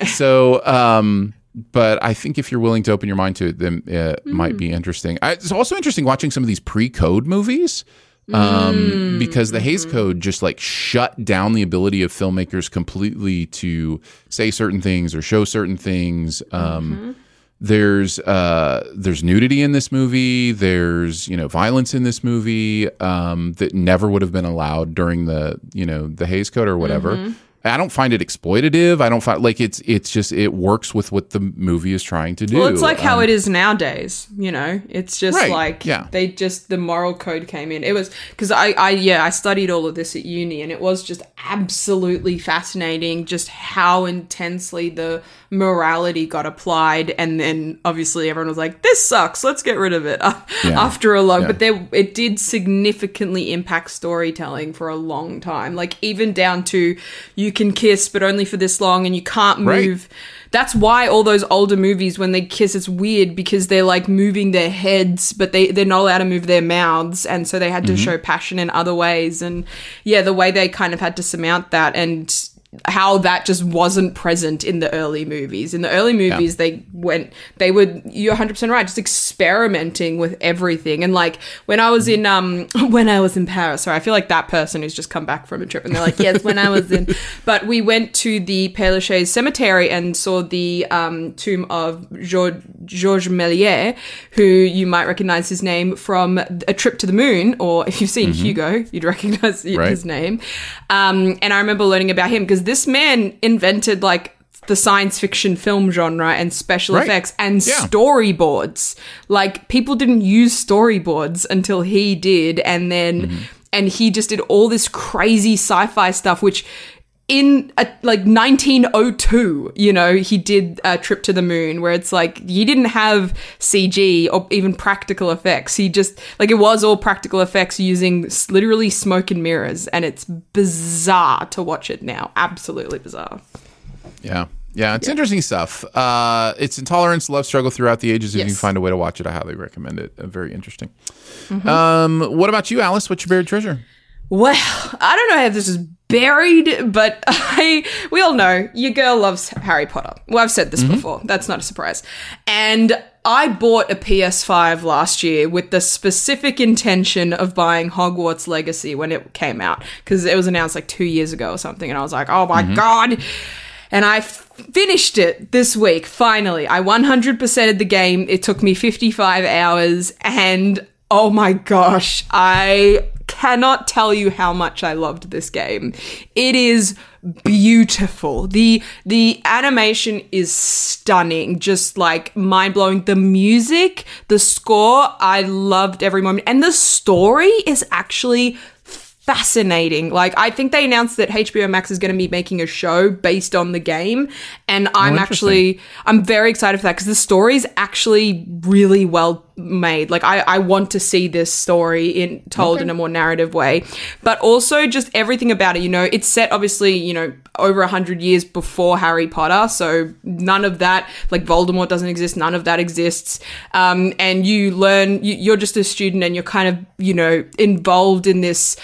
So, um, but I think if you're willing to open your mind to it, then it might be interesting. I, it's also interesting watching some of these pre-code movies. Um, because the Hays Code just like shut down the ability of filmmakers completely to say certain things or show certain things. Um, there's uh, there's nudity in this movie. There's you know violence in this movie um, that never would have been allowed during the you know the Hays Code or whatever. I don't find it exploitative. I don't find like it's it's just it works with what the movie is trying to do. Well, it's like how Um, it is nowadays. You know, it's just Right, like yeah. they just the moral code came in. It was because I, I, yeah, I studied all of this at uni, and it was just absolutely fascinating, just how intensely the morality got applied, and then obviously everyone was like, "This sucks. Let's get rid of it." (laughs) Yeah, After a long, yeah. but there it did significantly impact storytelling for a long time. Like even down to you can kiss, but only for this long, and you can't Right. move. That's why all those older movies, when they kiss, it's weird because they're like moving their heads, but they they're not allowed to move their mouths, and so they had to Mm-hmm. show passion in other ways. And yeah, the way they kind of had to surmount that, and how that just wasn't present in the early movies. In the early movies, they went, they were, you're 100% right, just experimenting with everything. And like when I was in, um, (laughs) when I was in Paris, sorry, I feel like that person who's just come back from a trip and they're like, yes, when I was in, (laughs) but we went to the Père Lachaise cemetery and saw the um, tomb of Georges, Georges Méliès, who you might recognize his name from A Trip to the Moon, or if you've seen Hugo, you'd recognize (laughs) Right. his name. Um, and I remember learning about him because this man invented like the science fiction film genre and special Right. effects and Yeah. storyboards. Like people didn't use storyboards until he did, and then Mm-hmm. and he just did all this crazy sci-fi stuff, which. In a, like 1902, you know, he did a trip to the moon where it's like he didn't have CG or even practical effects. He just like it was all practical effects using literally smoke and mirrors, and it's bizarre to watch it now. Absolutely bizarre. Yeah. Yeah, it's interesting stuff. Uh, it's intolerance, love struggle throughout the ages. If you Yes. can find a way to watch it, I highly recommend it. Uh, very interesting. Mm-hmm. Um, what about you, Alice? What's your buried treasure? Well, I don't know if this is buried, but (laughs) I we all know your girl loves Harry Potter. Well, I've said this mm-hmm. before. That's not a surprise. And I bought a PS5 last year with the specific intention of buying Hogwarts Legacy when it came out because it was announced like 2 years ago or something and I was like, "Oh my mm-hmm. god." And I f- finished it this week, finally. I 100%ed the game. It took me 55 hours, and oh my gosh, I cannot tell you how much I loved this game. It is beautiful. The the animation is stunning, just like mind-blowing. The music, the score, I loved every moment. And the story is actually fascinating. Like I think they announced that HBO Max is going to be making a show based on the game, and I'm oh, interesting. actually I'm very excited for that because the story is actually really well made. Like I, I want to see this story in told in a more narrative way, but also just everything about it. You know, it's set obviously you know over a hundred years before Harry Potter, so none of that like Voldemort doesn't exist. None of that exists, um, and you learn. You, you're just a student, and you're kind of you know involved in this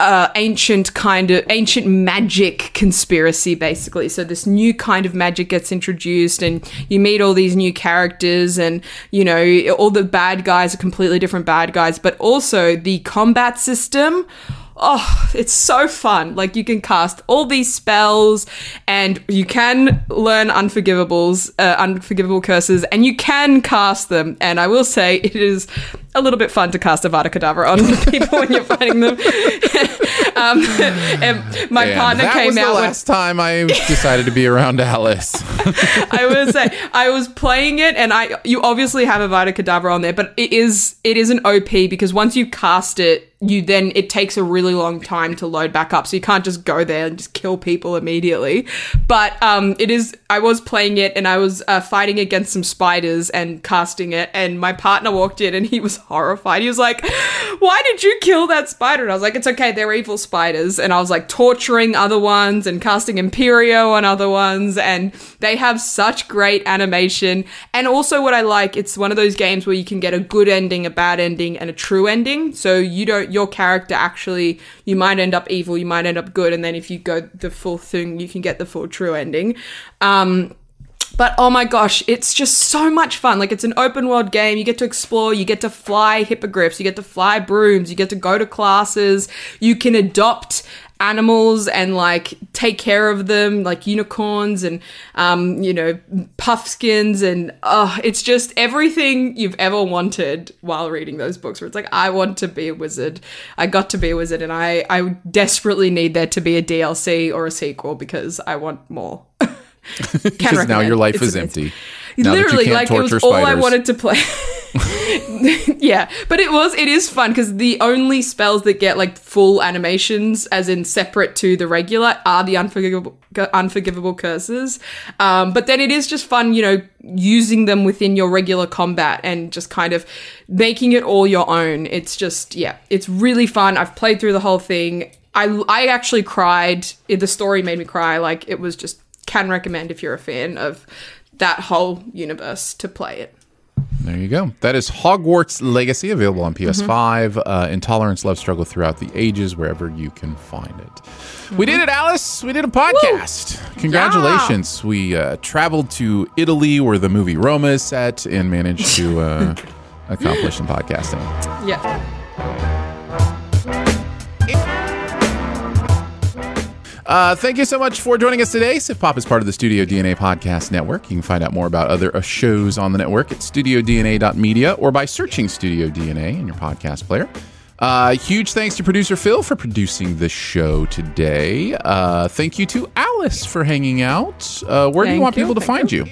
uh, ancient kind of ancient magic conspiracy, basically. So this new kind of magic gets introduced, and you meet all these new characters, and you know all the bad guys are completely different bad guys, but also the combat system. Oh, it's so fun. Like you can cast all these spells and you can learn unforgivables, uh, unforgivable curses and you can cast them. And I will say it is a little bit fun to cast a Avada Kedavra on (laughs) people when you're fighting them. (laughs) um, and my partner that came was the out when- last time I (laughs) decided to be around Alice. I will say I was playing it, and I you obviously have a Avada Kedavra on there, but it is it is an OP because once you cast it, you then it takes a really long time to load back up, so you can't just go there and just kill people immediately. But um, it is. I was playing it, and I was uh, fighting against some spiders and casting it, and my partner walked in, and he was horrified. He was like, "Why did you kill that spider?" And I was like, "It's okay, they're evil spiders." And I was like torturing other ones and casting Imperio on other ones, and they have such great animation. And also, what I like, it's one of those games where you can get a good ending, a bad ending, and a true ending. So you don't, your character actually, you might end up evil, you might end up good, and then if you go the full thing, you can get the full true ending. Um, but oh my gosh, it's just so much fun. Like it's an open world game. You get to explore, you get to fly hippogriffs, you get to fly brooms, you get to go to classes, you can adopt animals and like take care of them like unicorns and um you know puffskeins and oh it's just everything you've ever wanted while reading those books. Where it's like i want to be a wizard. I got to be a wizard and i i desperately need there to be a dlc or a sequel because i want more (laughs) Because now your life is It's amazing. empty. Now Literally, like it was torture all I wanted to play. (laughs) yeah, but it was it is fun because the only spells that get like full animations, as in separate to the regular, are the unforgivable unforgivable curses. Um, but then it is just fun, you know, using them within your regular combat and just kind of making it all your own. It's just yeah, it's really fun. I've played through the whole thing. I I actually cried. The story made me cry. Like it was just can recommend if you're a fan of that whole universe to play it. There you go. That is Hogwarts Legacy, available on PS5. Uh, Intolerance, Love Struggle Throughout the Ages, wherever you can find it. We did it, Alice. We did a podcast. Congratulations. We uh, traveled to Italy, where the movie Roma is set, and managed to uh, (laughs) accomplish some podcasting. Yeah. Uh, thank you so much for joining us today. Sift Pop is part of the Studio DNA Podcast Network. You can find out more about other uh, shows on the network at studiodna.media or by searching Studio DNA in your podcast player. Uh, huge thanks to producer Phil for producing the show today. Uh, thank you to Alice for hanging out. Uh, where do you want you, people to thank find you?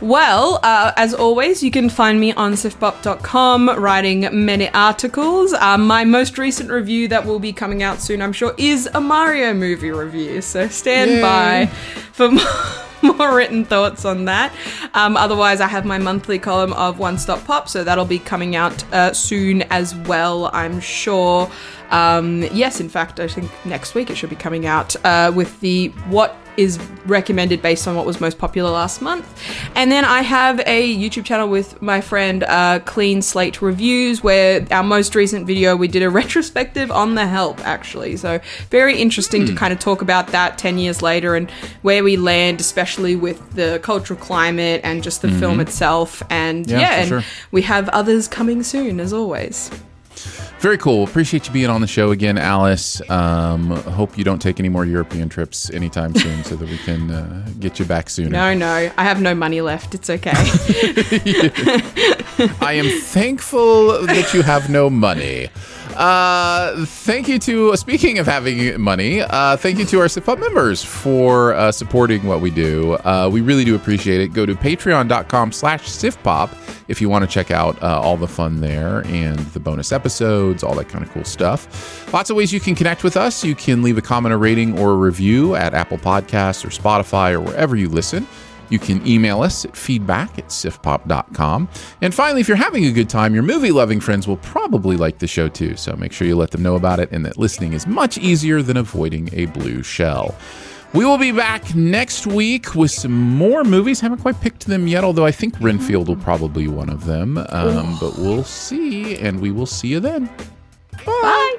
Well, uh, as always, you can find me on siftpop.com writing many articles. Um, my most recent review that will be coming out soon, I'm sure, is a Mario movie review. So stand Yay. by for more, (laughs) more written thoughts on that. Um, otherwise, I have my monthly column of One Stop Pop, so that'll be coming out uh, soon as well, I'm sure. Um, yes, in fact, I think next week it should be coming out uh, with the what is recommended based on what was most popular last month. And then I have a YouTube channel with my friend uh, Clean Slate Reviews, where our most recent video we did a (laughs) retrospective on The Help, actually. So very interesting Hmm. to kind of talk about that 10 years later and where we land, especially with the cultural climate and just the film itself. And Mm-hmm. Yeah, yeah, and sure. we have others coming soon, as always. Very cool. Appreciate you being on the show again, Alice. Um, hope you don't take any more European trips anytime soon so that we can uh, get you back sooner. No, no, I have no money left. It's okay. (laughs) I am thankful that you have no money. Uh, thank you to, speaking of having money, uh, thank you to our SIFTPOP members for uh, supporting what we do. Uh, we really do appreciate it. Go to patreon.com slash SIFTPOP if you want to check out uh, all the fun there and the bonus episodes, all that kind of cool stuff. Lots of ways you can connect with us. You can leave a comment, a rating, or a review at Apple Podcasts or Spotify or wherever you listen. You can email us at feedback at siftpop.com. And finally, if you're having a good time, your movie loving friends will probably like the show too. So make sure you let them know about it and that listening is much easier than avoiding a blue shell. We will be back next week with some more movies. Haven't quite picked them yet, although I think Renfield will probably be one of them. Um, but we'll see, and we will see you then. Bye.